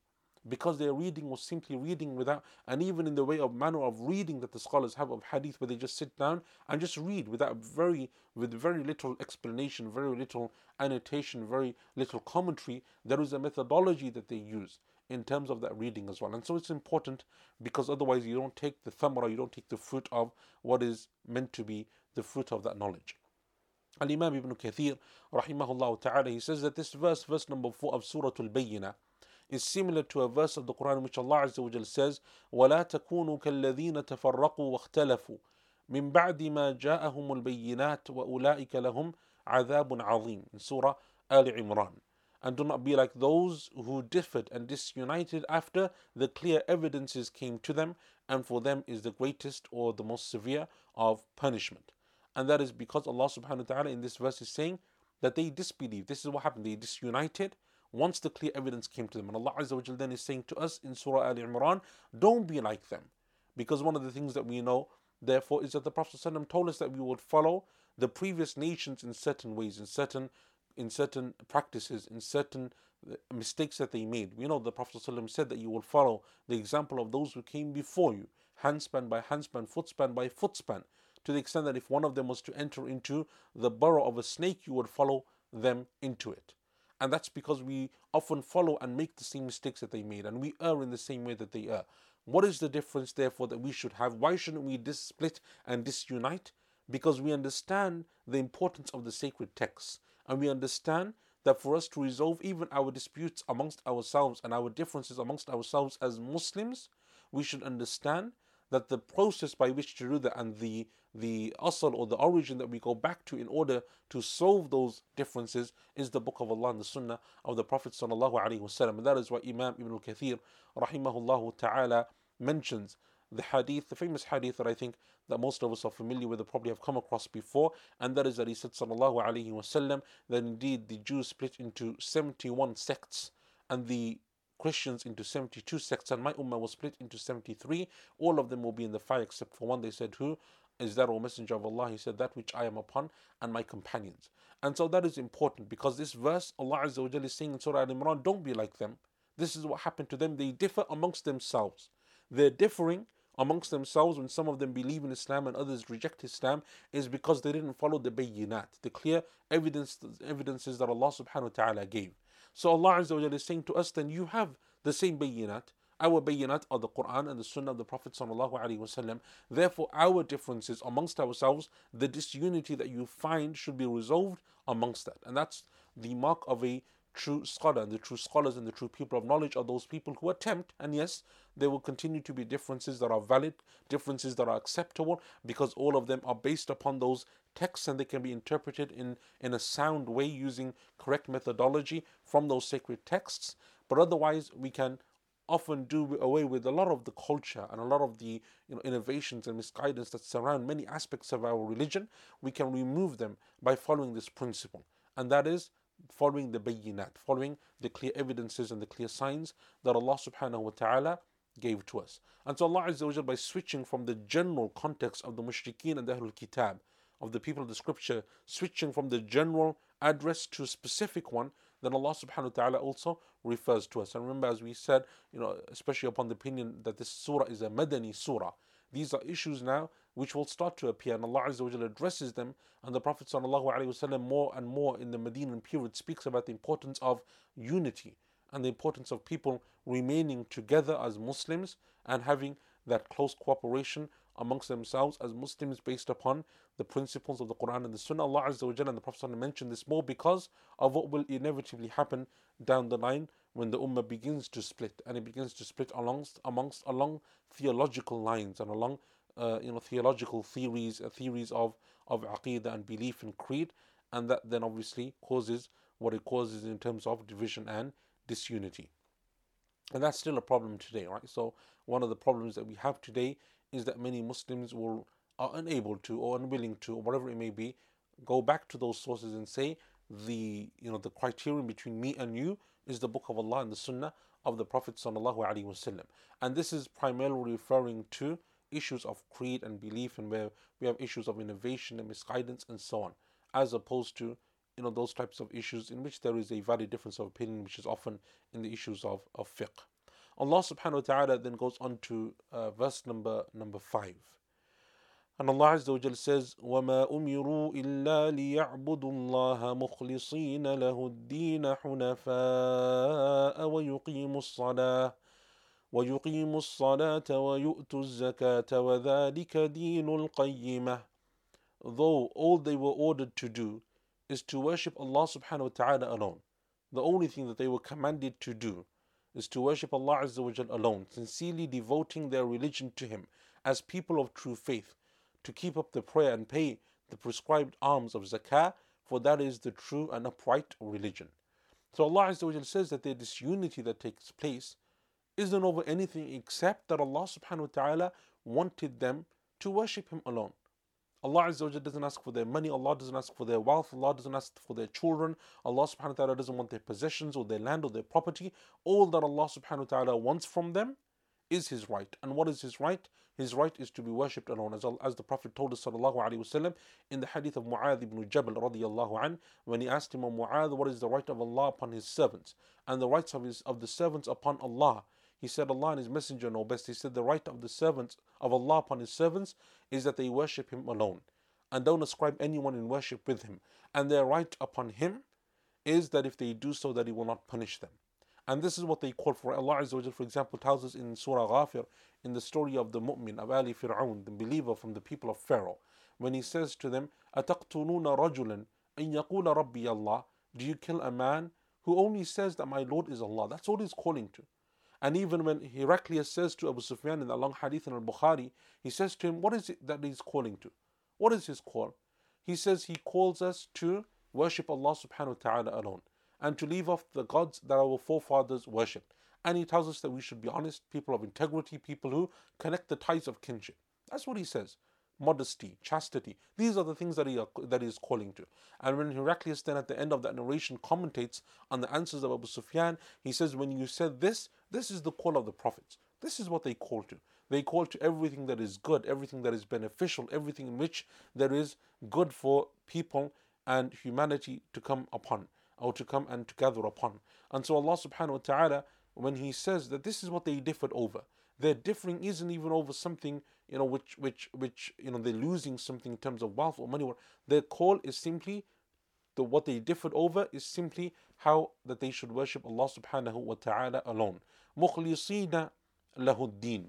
Because their reading was simply reading without, and even in the way of manner of reading that the scholars have of hadith, where they just sit down and just read without very, with very little explanation, very little annotation, very little commentary. There is a methodology that they use in terms of that reading as well. And so it's important because otherwise you don't take the thamra, you don't take the fruit of what is meant to be the fruit of that knowledge. Al Imam Ibn Kathir, rahimahullah ta'ala, he says that this verse, verse number 4 of Surah Al Bayyinah, is similar to a verse of the Quran in which Allah Azza wa says, وَلَا تَكُونُوا كَالَّذِينَ تَفَرَّقُوا وَاخْتَلَفُوا من بعد ما جاءهم البينات وأولئك لهم عذاب عظيم in Surah Al Imran and do not be like those who differed and disunited after the clear evidences came to them, and for them is the greatest or the most severe of punishment. And that is because Allah subhanahu wa ta'ala in this verse is saying that they disbelieved. This is what happened. They disunited once the clear evidence came to them. And Allah Azza wa then is saying to us in Surah Al Imran, don't be like them. Because one of the things that we know, therefore, is that the Prophet told us that we would follow the previous nations in certain ways, in certain in certain practices, in certain uh, mistakes that they made. We know the Prophet said that you will follow the example of those who came before you, handspan by handspan, footspan by footspan, to the extent that if one of them was to enter into the burrow of a snake, you would follow them into it. And that's because we often follow and make the same mistakes that they made, and we err in the same way that they err. What is the difference, therefore, that we should have? Why shouldn't we split and disunite? Because we understand the importance of the sacred texts and we understand that for us to resolve even our disputes amongst ourselves and our differences amongst ourselves as Muslims, we should understand that the process by which that and the the asal or the origin that we go back to in order to solve those differences is the book of Allah and the sunnah of the Prophet sallallahu alaihi wasallam. And that is what Imam Ibn al-Kathir rahimahullah ta'ala mentions the hadith, the famous hadith that I think that most of us are familiar with or probably have come across before, and that is that he said sallallahu alaihi wasallam that indeed the Jews split into 71 sects and the Christians into 72 sects, and my ummah was split into 73. All of them will be in the fire except for one. They said, Who is that, O Messenger of Allah? He said, That which I am upon and my companions. And so that is important because this verse, Allah Azza wa is saying in Surah Al Imran, Don't be like them. This is what happened to them. They differ amongst themselves. They're differing amongst themselves when some of them believe in Islam and others reject Islam is because they didn't follow the bayinat, the clear evidence, evidences that Allah subhanahu wa ta'ala gave. So Allah Azza wa is saying to us, then you have the same bayinat. Our bayinat are the Quran and the Sunnah of the Prophet wasallam. Therefore, our differences amongst ourselves, the disunity that you find should be resolved amongst that, and that's the mark of a true scholar. And the true scholars and the true people of knowledge are those people who attempt, and yes, there will continue to be differences that are valid, differences that are acceptable, because all of them are based upon those texts and they can be interpreted in, in a sound way using correct methodology from those sacred texts. But otherwise, we can often do away with a lot of the culture and a lot of the you know, innovations and misguidance that surround many aspects of our religion. We can remove them by following this principle, and that is following the bayinat, following the clear evidences and the clear signs that Allah subhanahu wa ta'ala gave to us. And so Allah Azza wa by switching from the general context of the mushrikeen and the Ahlul Kitab, of the people of the scripture, switching from the general address to a specific one, then Allah subhanahu wa ta'ala also refers to us. And remember, as we said, you know, especially upon the opinion that this surah is a Madani surah, these are issues now which will start to appear, and Allah Azza wa addresses them. And the Prophet وسلم, more and more in the Medinan period speaks about the importance of unity and the importance of people remaining together as Muslims and having that close cooperation amongst themselves as Muslims based upon the principles of the Quran and the Sunnah. Allah Azza wa Jalla and the Prophet mentioned this more because of what will inevitably happen down the line when the Ummah begins to split and it begins to split amongst, amongst along theological lines and along uh, you know theological theories, uh, theories of of aqidah and belief and creed, and that then obviously causes what it causes in terms of division and disunity. And that's still a problem today, right? So one of the problems that we have today is that many Muslims will are unable to or unwilling to or whatever it may be go back to those sources and say the you know the criterion between me and you is the book of Allah and the Sunnah of the Prophet sallallahu alaihi wasallam, and this is primarily referring to issues of creed and belief and where we have issues of innovation and misguidance and so on, as opposed to you know those types of issues in which there is a very difference of opinion, which is often in the issues of, of fiqh. Allah subhanahu wa ta'ala then goes on to uh, verse number number five. And Allah Azza wa says, وَمَا أُمِرُوا إِلَّا لِيَعْبُدُوا اللَّهَ مُخْلِصِينَ لَهُ الدِّينَ حُنَفَاءَ وَيُقِيمُوا الصَّلَاةَ ويقيموا الصلاة ويؤتوا الزكاة وذلك دين القيمة Though all they were ordered to do is to worship Allah subhanahu wa ta'ala alone. The only thing that they were commanded to do is to worship Allah Azza wa Jal alone, sincerely devoting their religion to Him as people of true faith, to keep up the prayer and pay the prescribed alms of zakah, for that is the true and upright religion. So Allah Azza wa Jal says that is disunity that takes place isn't over anything except that Allah subhanahu wa ta'ala wanted them to worship Him alone. Allah Azza wa doesn't ask for their money, Allah doesn't ask for their wealth, Allah doesn't ask for their children, Allah subhanahu wa ta'ala doesn't want their possessions or their land or their property. All that Allah subhanahu wa ta'ala wants from them is His right. And what is His right? His right is to be worshipped alone. As, as the Prophet told us wasallam in the hadith of Mu'adh ibn Jabal radiallahu an, when he asked him, O Mu'adh, what is the right of Allah upon His servants? And the rights of, his, of the servants upon Allah. He said, Allah and His Messenger know best. He said, The right of the servants of Allah upon His servants is that they worship Him alone and don't ascribe anyone in worship with Him. And their right upon Him is that if they do so, that He will not punish them. And this is what they call for. Allah Azza wa for example, tells us in Surah Ghafir, in the story of the mu'min, of Ali Fir'aun, the believer from the people of Pharaoh, when he says to them, أَتَقْتُلُونَ رَجُلًا أَن يَقُولَ رَبِّيَ اللَّهِ Do you kill a man who only says that my Lord is Allah? That's all he's calling to. And even when Heraclius says to Abu Sufyan in the long hadith in Al Bukhari, he says to him, What is it that he's calling to? What is his call? He says he calls us to worship Allah subhanahu wa ta'ala alone and to leave off the gods that our forefathers worshipped. And he tells us that we should be honest, people of integrity, people who connect the ties of kinship. That's what he says modesty, chastity. These are the things that he, that he is calling to. And when Heraclius then at the end of that narration commentates on the answers of Abu Sufyan, he says, When you said this, this is the call of the prophets. This is what they call to. They call to everything that is good, everything that is beneficial, everything in which there is good for people and humanity to come upon or to come and to gather upon. And so Allah subhanahu wa ta'ala, when He says that this is what they differed over, their differing isn't even over something you know which which which you know they're losing something in terms of wealth or money. Their call is simply the what they differed over is simply how that they should worship Allah subhanahu wa ta'ala alone. Mukhlisina lahuddin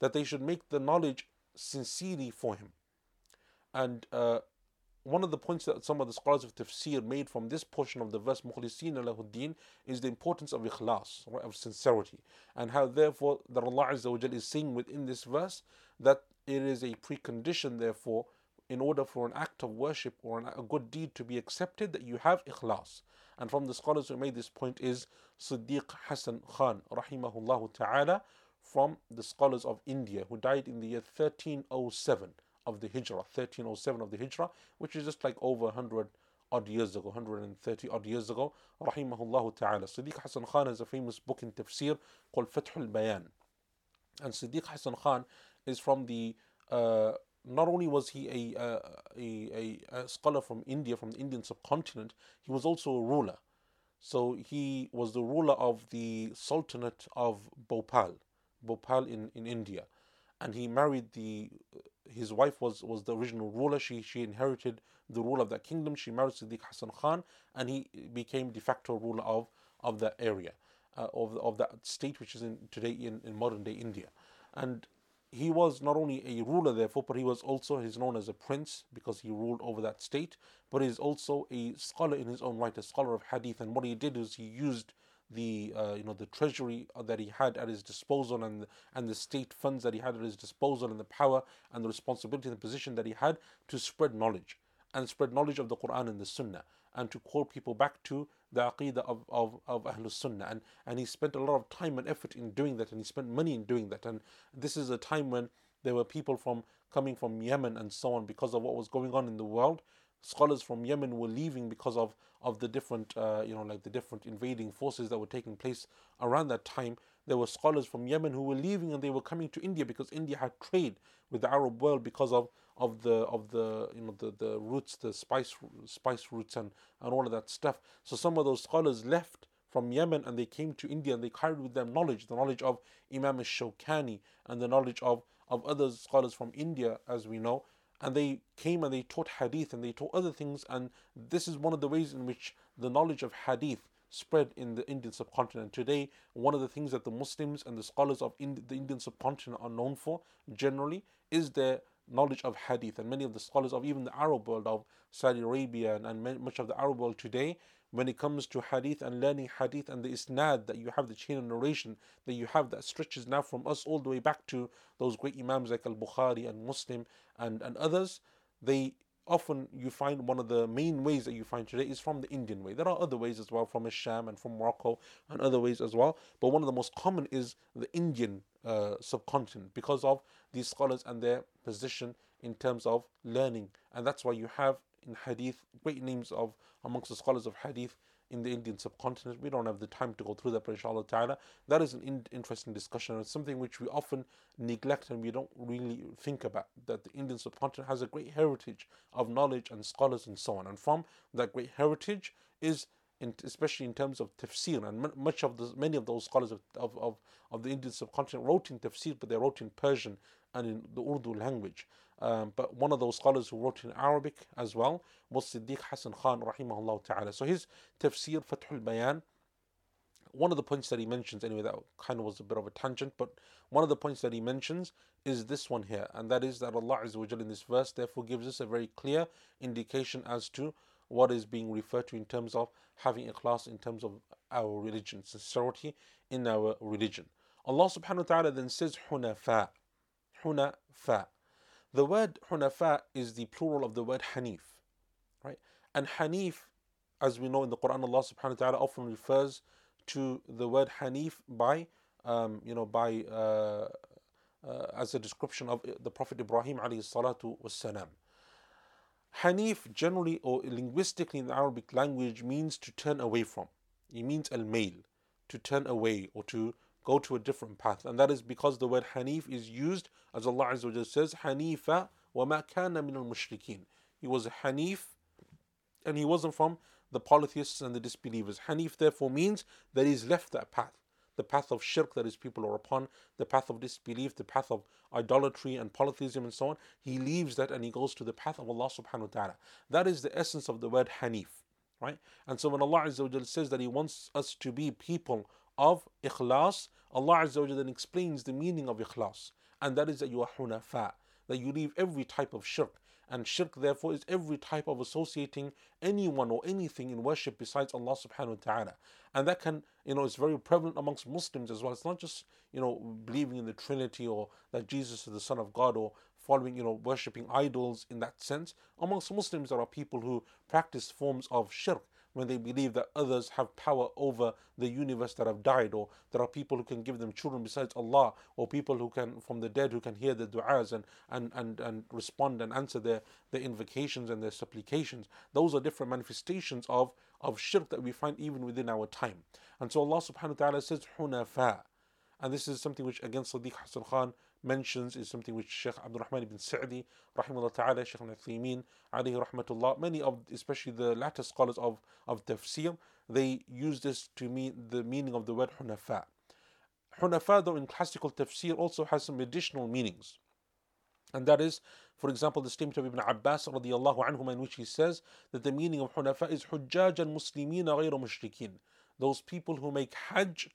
that they should make the knowledge sincerely for him. And uh, one of the points that some of the scholars of tafsir made from this portion of the verse mukhlisina lahuddin is the importance of ikhlas right, of sincerity. And how therefore that Allah is saying within this verse that it is a precondition therefore in order for an act of worship or an, a good deed to be accepted that you have ikhlas and from the scholars who made this point is Siddiq Hassan Khan rahimahullah ta'ala from the scholars of India who died in the year 1307 of the Hijrah, 1307 of the Hijrah, which is just like over 100 odd years ago, 130 odd years ago, rahimahullah ta'ala. Siddiq Hassan Khan has a famous book in tafsir called Fathul Bayan. And Siddiq Hassan Khan is from the, uh, not only was he a, uh, a, a, a scholar from India, from the Indian subcontinent, he was also a ruler. So he was the ruler of the Sultanate of Bhopal, Bhopal in, in India. And he married the his wife was, was the original ruler. She she inherited the rule of that kingdom. She married Siddiq Hassan Khan, and he became de facto ruler of of that area, uh, of of that state, which is in today in, in modern day India, and he was not only a ruler therefore, but he was also he's known as a prince because he ruled over that state. But he's also a scholar in his own right, a scholar of hadith. And what he did is he used the uh, you know the treasury that he had at his disposal and and the state funds that he had at his disposal and the power and the responsibility and the position that he had to spread knowledge and spread knowledge of the Quran and the Sunnah and to call people back to the aqidah of, of, of Ahlul Sunnah. And, and he spent a lot of time and effort in doing that and he spent money in doing that. And this is a time when there were people from coming from Yemen and so on because of what was going on in the world. Scholars from Yemen were leaving because of of the different uh, you know like the different invading forces that were taking place around that time. There were scholars from Yemen who were leaving and they were coming to India because India had trade with the Arab world because of of the of the you know the, the routes the spice spice routes and and all of that stuff. So some of those scholars left from Yemen and they came to India and they carried with them knowledge the knowledge of Imam al-Shawkani and the knowledge of of other scholars from India as we know. And they came and they taught hadith and they taught other things. And this is one of the ways in which the knowledge of hadith spread in the Indian subcontinent. Today one of the things that the Muslims and the scholars of the Indian subcontinent are known for generally is their knowledge of hadith and many of the scholars of even the Arab world of Saudi Arabia and, and much of the Arab world today when it comes to hadith and learning hadith and the isnad that you have the chain of narration that you have that stretches now from us all the way back to those great imams like al-bukhari and muslim and, and others they often you find one of the main ways that you find today is from the indian way. There are other ways as well from Isham and from morocco and other ways as well. But one of the most common is the indian uh, subcontinent because of these scholars and their position in terms of learning. And that's why you have in hadith, great names of amongst the scholars of hadith in the Indian subcontinent. We don't have the time to go through that, but inshallah ta'ala, that is an in- interesting discussion. It's something which we often neglect and we don't really think about. That the Indian subcontinent has a great heritage of knowledge and scholars and so on. And from that great heritage is in, especially in terms of tafsir, and much of the many of those scholars of, of, of, of the Indian subcontinent wrote in tafsir, but they wrote in Persian and in the Urdu language. Um, but one of those scholars who wrote in Arabic as well was Siddiq Hassan Khan rahimahullah ta'ala. So his tafsir Fathul Bayan, one of the points that he mentions, anyway, that kind of was a bit of a tangent, but one of the points that he mentions is this one here, and that is that Allah Azza in this verse therefore gives us a very clear indication as to what is being referred to in terms of having ikhlas in terms of our religion, sincerity in our religion. Allah subhanahu wa ta'ala then says hunafa. Hunafa. The word hunafa is the plural of the word hanif. Right? And hanif, as we know in the Quran, Allah subhanahu wa ta'ala often refers to the word hanif by um, you know by uh, uh, as a description of the Prophet Ibrahim alayhi salatu wasalam. Hanif generally or linguistically in the Arabic language means to turn away from. It means al mail, to turn away or to go to a different path. And that is because the word Hanif is used, as Allah Azza says, Hanifa wa ma kana min al mushrikeen. He was a Hanif and he wasn't from the polytheists and the disbelievers. Hanif therefore means that he's left that path. The path of shirk that his people are upon, the path of disbelief, the path of idolatry and polytheism and so on. He leaves that and he goes to the path of Allah subhanahu wa ta'ala. That is the essence of the word Hanif. Right? And so when Allah Azza says that He wants us to be people of ikhlas, Allah Azza then explains the meaning of ikhlas. And that is that you are hunafa, that you leave every type of shirk. And shirk, therefore, is every type of associating anyone or anything in worship besides Allah subhanahu wa ta'ala. And that can, you know, it's very prevalent amongst Muslims as well. It's not just, you know, believing in the Trinity or that Jesus is the Son of God or following, you know, worshipping idols in that sense. Amongst Muslims, there are people who practice forms of shirk when they believe that others have power over the universe that have died, or there are people who can give them children besides Allah, or people who can from the dead who can hear the du'as and, and, and, and respond and answer their, their invocations and their supplications. Those are different manifestations of, of shirk that we find even within our time. And so Allah subhanahu wa ta'ala says, Hunafa. And this is something which again Siddiq Hassan Khan mentions is something which Sheikh Abdul Rahman ibn Sa'di, rahimahullah ta'ala, Sheikh al-Uthaymeen, alayhi rahmatullah, many of, especially the latter scholars of, of tafsir, they use this to mean the meaning of the word hunafa. Hunafa, though, in classical tafsir also has some additional meanings. And that is, for example, the statement of Ibn Abbas radiallahu anhuma in which he says that the meaning of hunafa is hujjaj al muslimin ghayra mushrikeen. Those people who make hajj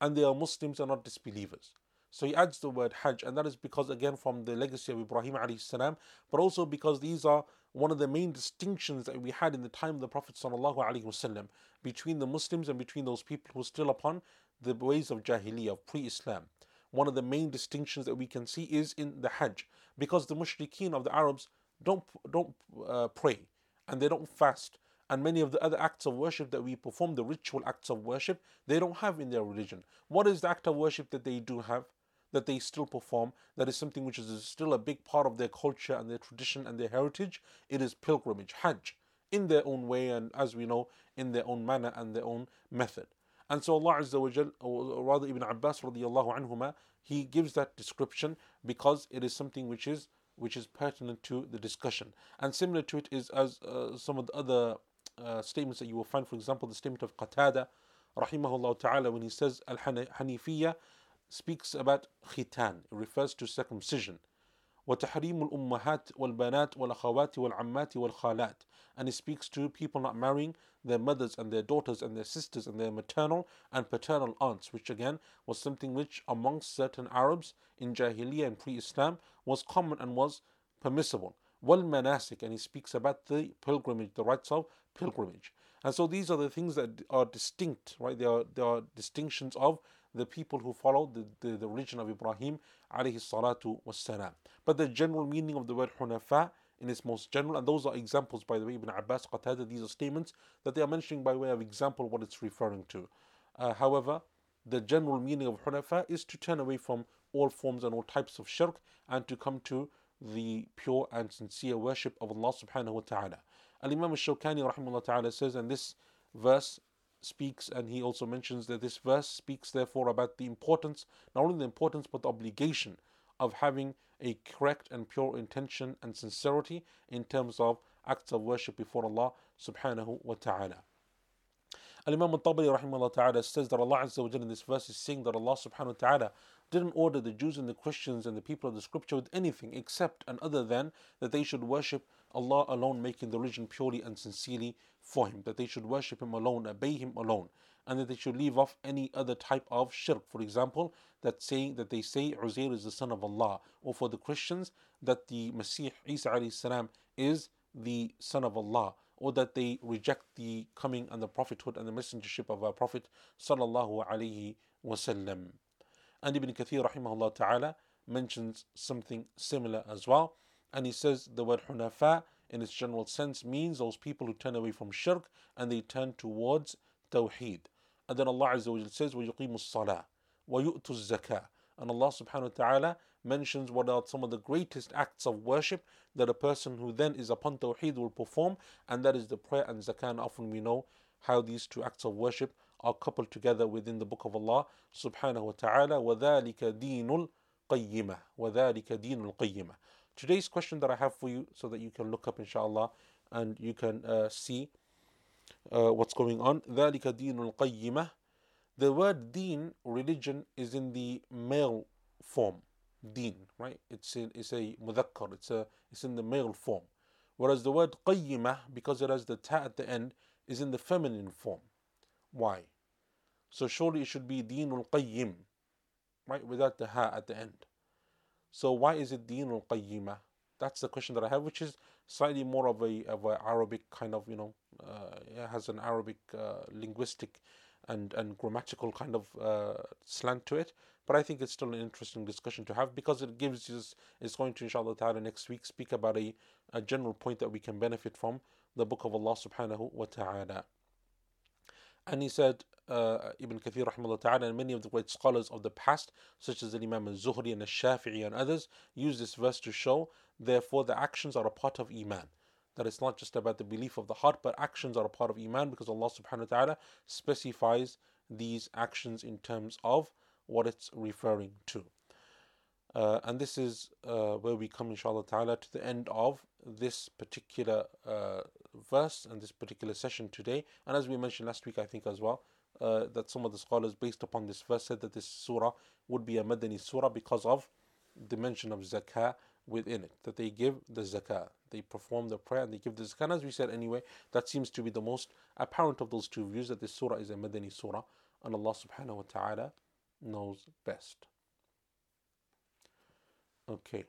and they are Muslims and not disbelievers. So he adds the word Hajj, and that is because, again, from the legacy of Ibrahim alayhi salam, but also because these are one of the main distinctions that we had in the time of the Prophet wasallam between the Muslims and between those people who are still upon the ways of Jahiliyyah, of pre-Islam. One of the main distinctions that we can see is in the Hajj, because the mushrikeen of the Arabs don't don't uh, pray and they don't fast and many of the other acts of worship that we perform, the ritual acts of worship, they don't have in their religion. What is the act of worship that they do have? That they still perform, that is something which is still a big part of their culture and their tradition and their heritage, it is pilgrimage, Hajj, in their own way and as we know, in their own manner and their own method. And so Allah Azza wa Jal, or rather Ibn Abbas radiallahu anhuma, he gives that description because it is something which is which is pertinent to the discussion. And similar to it is as uh, some of the other uh, statements that you will find, for example, the statement of Qatada, rahimahullah ta'ala, when he says Al-Hanifiyya speaks about khitan, it refers to circumcision. وتحريم الأمهات والبنات والأخوات والعمات والخالات and it speaks to people not marrying their mothers and their daughters and their sisters and their maternal and paternal aunts which again was something which amongst certain Arabs in Jahiliyyah and pre-Islam was common and was permissible والمناسك and he speaks about the pilgrimage the rites of pilgrimage and so these are the things that are distinct right there are, there are distinctions of the people who followed the, the, the religion of Ibrahim alayhi salatu wassalam. But the general meaning of the word hunafa in its most general, and those are examples by the way, Ibn Abbas, Qatada, these are statements that they are mentioning by way of example what it's referring to. Uh, however, the general meaning of hunafa is to turn away from all forms and all types of shirk and to come to the pure and sincere worship of Allah subhanahu wa ta'ala. Al Imam al Shawkani rahimahullah ta'ala says, and this verse speaks, and he also mentions that this verse speaks, therefore, about the importance, not only the importance, but the obligation of having a correct and pure intention and sincerity in terms of acts of worship before Allah subhanahu wa ta'ala. Al Imam al Tabari rahimahullah ta'ala says that Allah Azza wa Jalla in this verse is saying that Allah subhanahu wa ta'ala didn't order the Jews and the Christians and the people of the scripture with anything except and other than that they should worship Allah alone, making the religion purely and sincerely for Him, that they should worship Him alone, obey Him alone, and that they should leave off any other type of shirk. For example, that saying that they say Uzair is the son of Allah, or for the Christians that the Messiah Isa salam is the son of Allah, or that they reject the coming and the prophethood and the messengership of our Prophet sallallahu alaihi wasallam. And Ibn Kathir rahimahullah ta'ala mentions something similar as well. And he says the word hunafa in its general sense means those people who turn away from shirk and they turn towards tawheed. And then Allah Azza wa says, وَيُقِيمُ الصَّلَاةِ وَيُؤْتُ الزَّكَاةِ And Allah subhanahu wa ta'ala mentions what are some of the greatest acts of worship that a person who then is upon tawheed will perform, and that is the prayer and zakah. And often we know how these two acts of worship are coupled together within the book of Allah subhanahu wa ta'ala. وَذَلِكَ دِينُ الْقَيِّمَةِ وَذَلِكَ دِينُ الْقَيِّمَةِ Today's question that I have for you so that you can look up inshallah and you can uh, see uh, what's going on. ذَلِكَ دِينُ الْقَيِّمَةِ The word deen, religion, is in the male form. Deen, right? It's in, it's a mudhakkar, it's, a, it's in the male form. Whereas the word qayyimah, because it has the ta at the end, is in the feminine form. Why? So surely it should be deenul qayyim, right? Without the ha at the end. So why is it deenul qayyimah? That's the question that I have, which is slightly more of a of a Arabic kind of you know, uh, has an Arabic uh, linguistic and and grammatical kind of uh, slant to it. But I think it's still an interesting discussion to have because it gives us it's going to inshallah ta'ala next week speak about a, a general point that we can benefit from the book of Allah subhanahu wa ta'ala. And he said, uh, Ibn Kathir rahimahullah ta'ala and many of the great scholars of the past, such as Imam al-Zuhri and al-Shafi'i and others, use this verse to show, therefore the actions are a part of Iman. That it's not just about the belief of the heart, but actions are a part of Iman because Allah subhanahu wa ta'ala specifies these actions in terms of what it's referring to. Uh, and this is uh, where we come, inshallah ta'ala, to the end of this particular uh, verse and this particular session today. And as we mentioned last week, I think as well, uh, that some of the scholars, based upon this verse, said that this surah would be a Madani surah because of the mention of zakah within it, that they give the zakah, they perform the prayer and they give the zakah. And as we said anyway, that seems to be the most apparent of those two views that this surah is a Madani surah, and Allah subhanahu wa ta'ala knows best. Okay.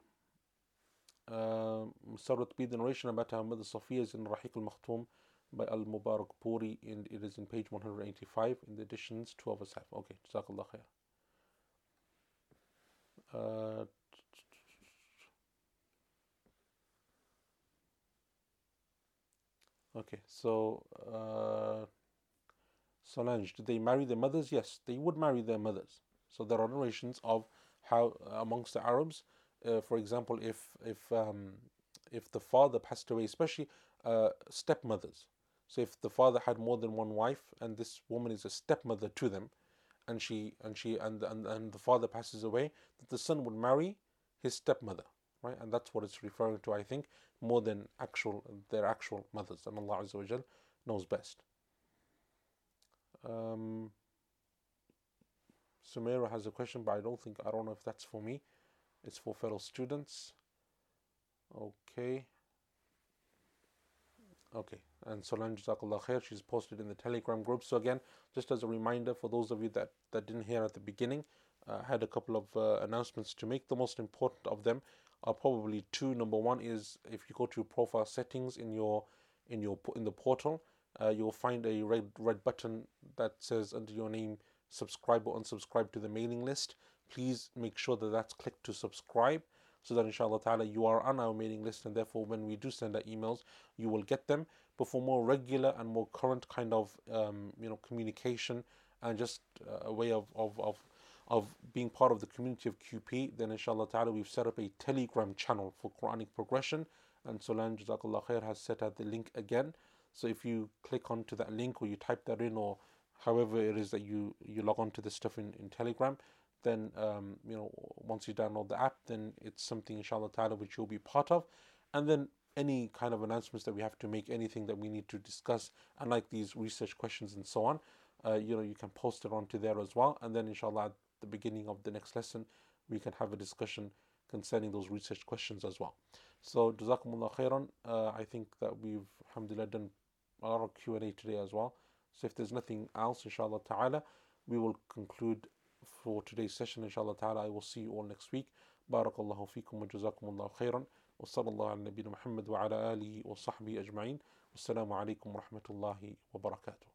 Um, Sarat B, the narration about Ahmad Safiya in Rahiq al Makhtoum by Al Mubarak Puri, and it is in page 185 in the editions 2 of a Okay, Jazakallah khair. Uh, okay, so uh, Solange, did they marry their mothers? Yes, they would marry their mothers. So there are narrations of how amongst the Arabs, uh, for example, if if um, if the father passed away, especially uh, stepmothers. So if the father had more than one wife, and this woman is a stepmother to them, and she and she and and, and the father passes away, that the son would marry his stepmother, right? And that's what it's referring to, I think, more than actual their actual mothers, and Allah Azza knows best. Um, Sumaira has a question, but I don't think I don't know if that's for me. It's for fellow students. Okay. Okay, and Solange Jazakallah Khair, she's posted in the Telegram group. So again, just as a reminder for those of you that, that didn't hear at the beginning, uh, I had a couple of uh, announcements to make. The most important of them are probably two. Number one is if you go to your profile settings in your in your in the portal, uh, you'll find a red red button that says under your name subscribe or unsubscribe to the mailing list, please make sure that that's clicked to subscribe so that inshallah ta'ala you are on our mailing list and therefore when we do send our emails you will get them. But for more regular and more current kind of um, you know communication and just uh, a way of, of, of of being part of the community of QP then inshallah ta'ala we've set up a telegram channel for Quranic progression. And Solange Jazakallah Khair has set out the link again. So if you click onto that link or you type that in or however it is that you you log on to this stuff in, in telegram then um, you know once you download the app then it's something inshallah ta'ala which you'll be part of. And then any kind of announcements that we have to make anything that we need to discuss and like these research questions and so on uh, you know you can post it onto there as well. And then inshallah at the beginning of the next lesson we can have a discussion concerning those research questions as well. So jazakumullah khairan. Uh, i think that we've alhamdulillah done a lot of q&a today as well. So if there's nothing else, inshallah ta'ala, we will conclude for today's session, inshallah ta'ala. I will see you all next week. بارك فيكم وجزاكم الله خيرا وصلى الله على نبينا محمد وعلى آله وصحبه أجمعين والسلام عليكم ورحمة الله وبركاته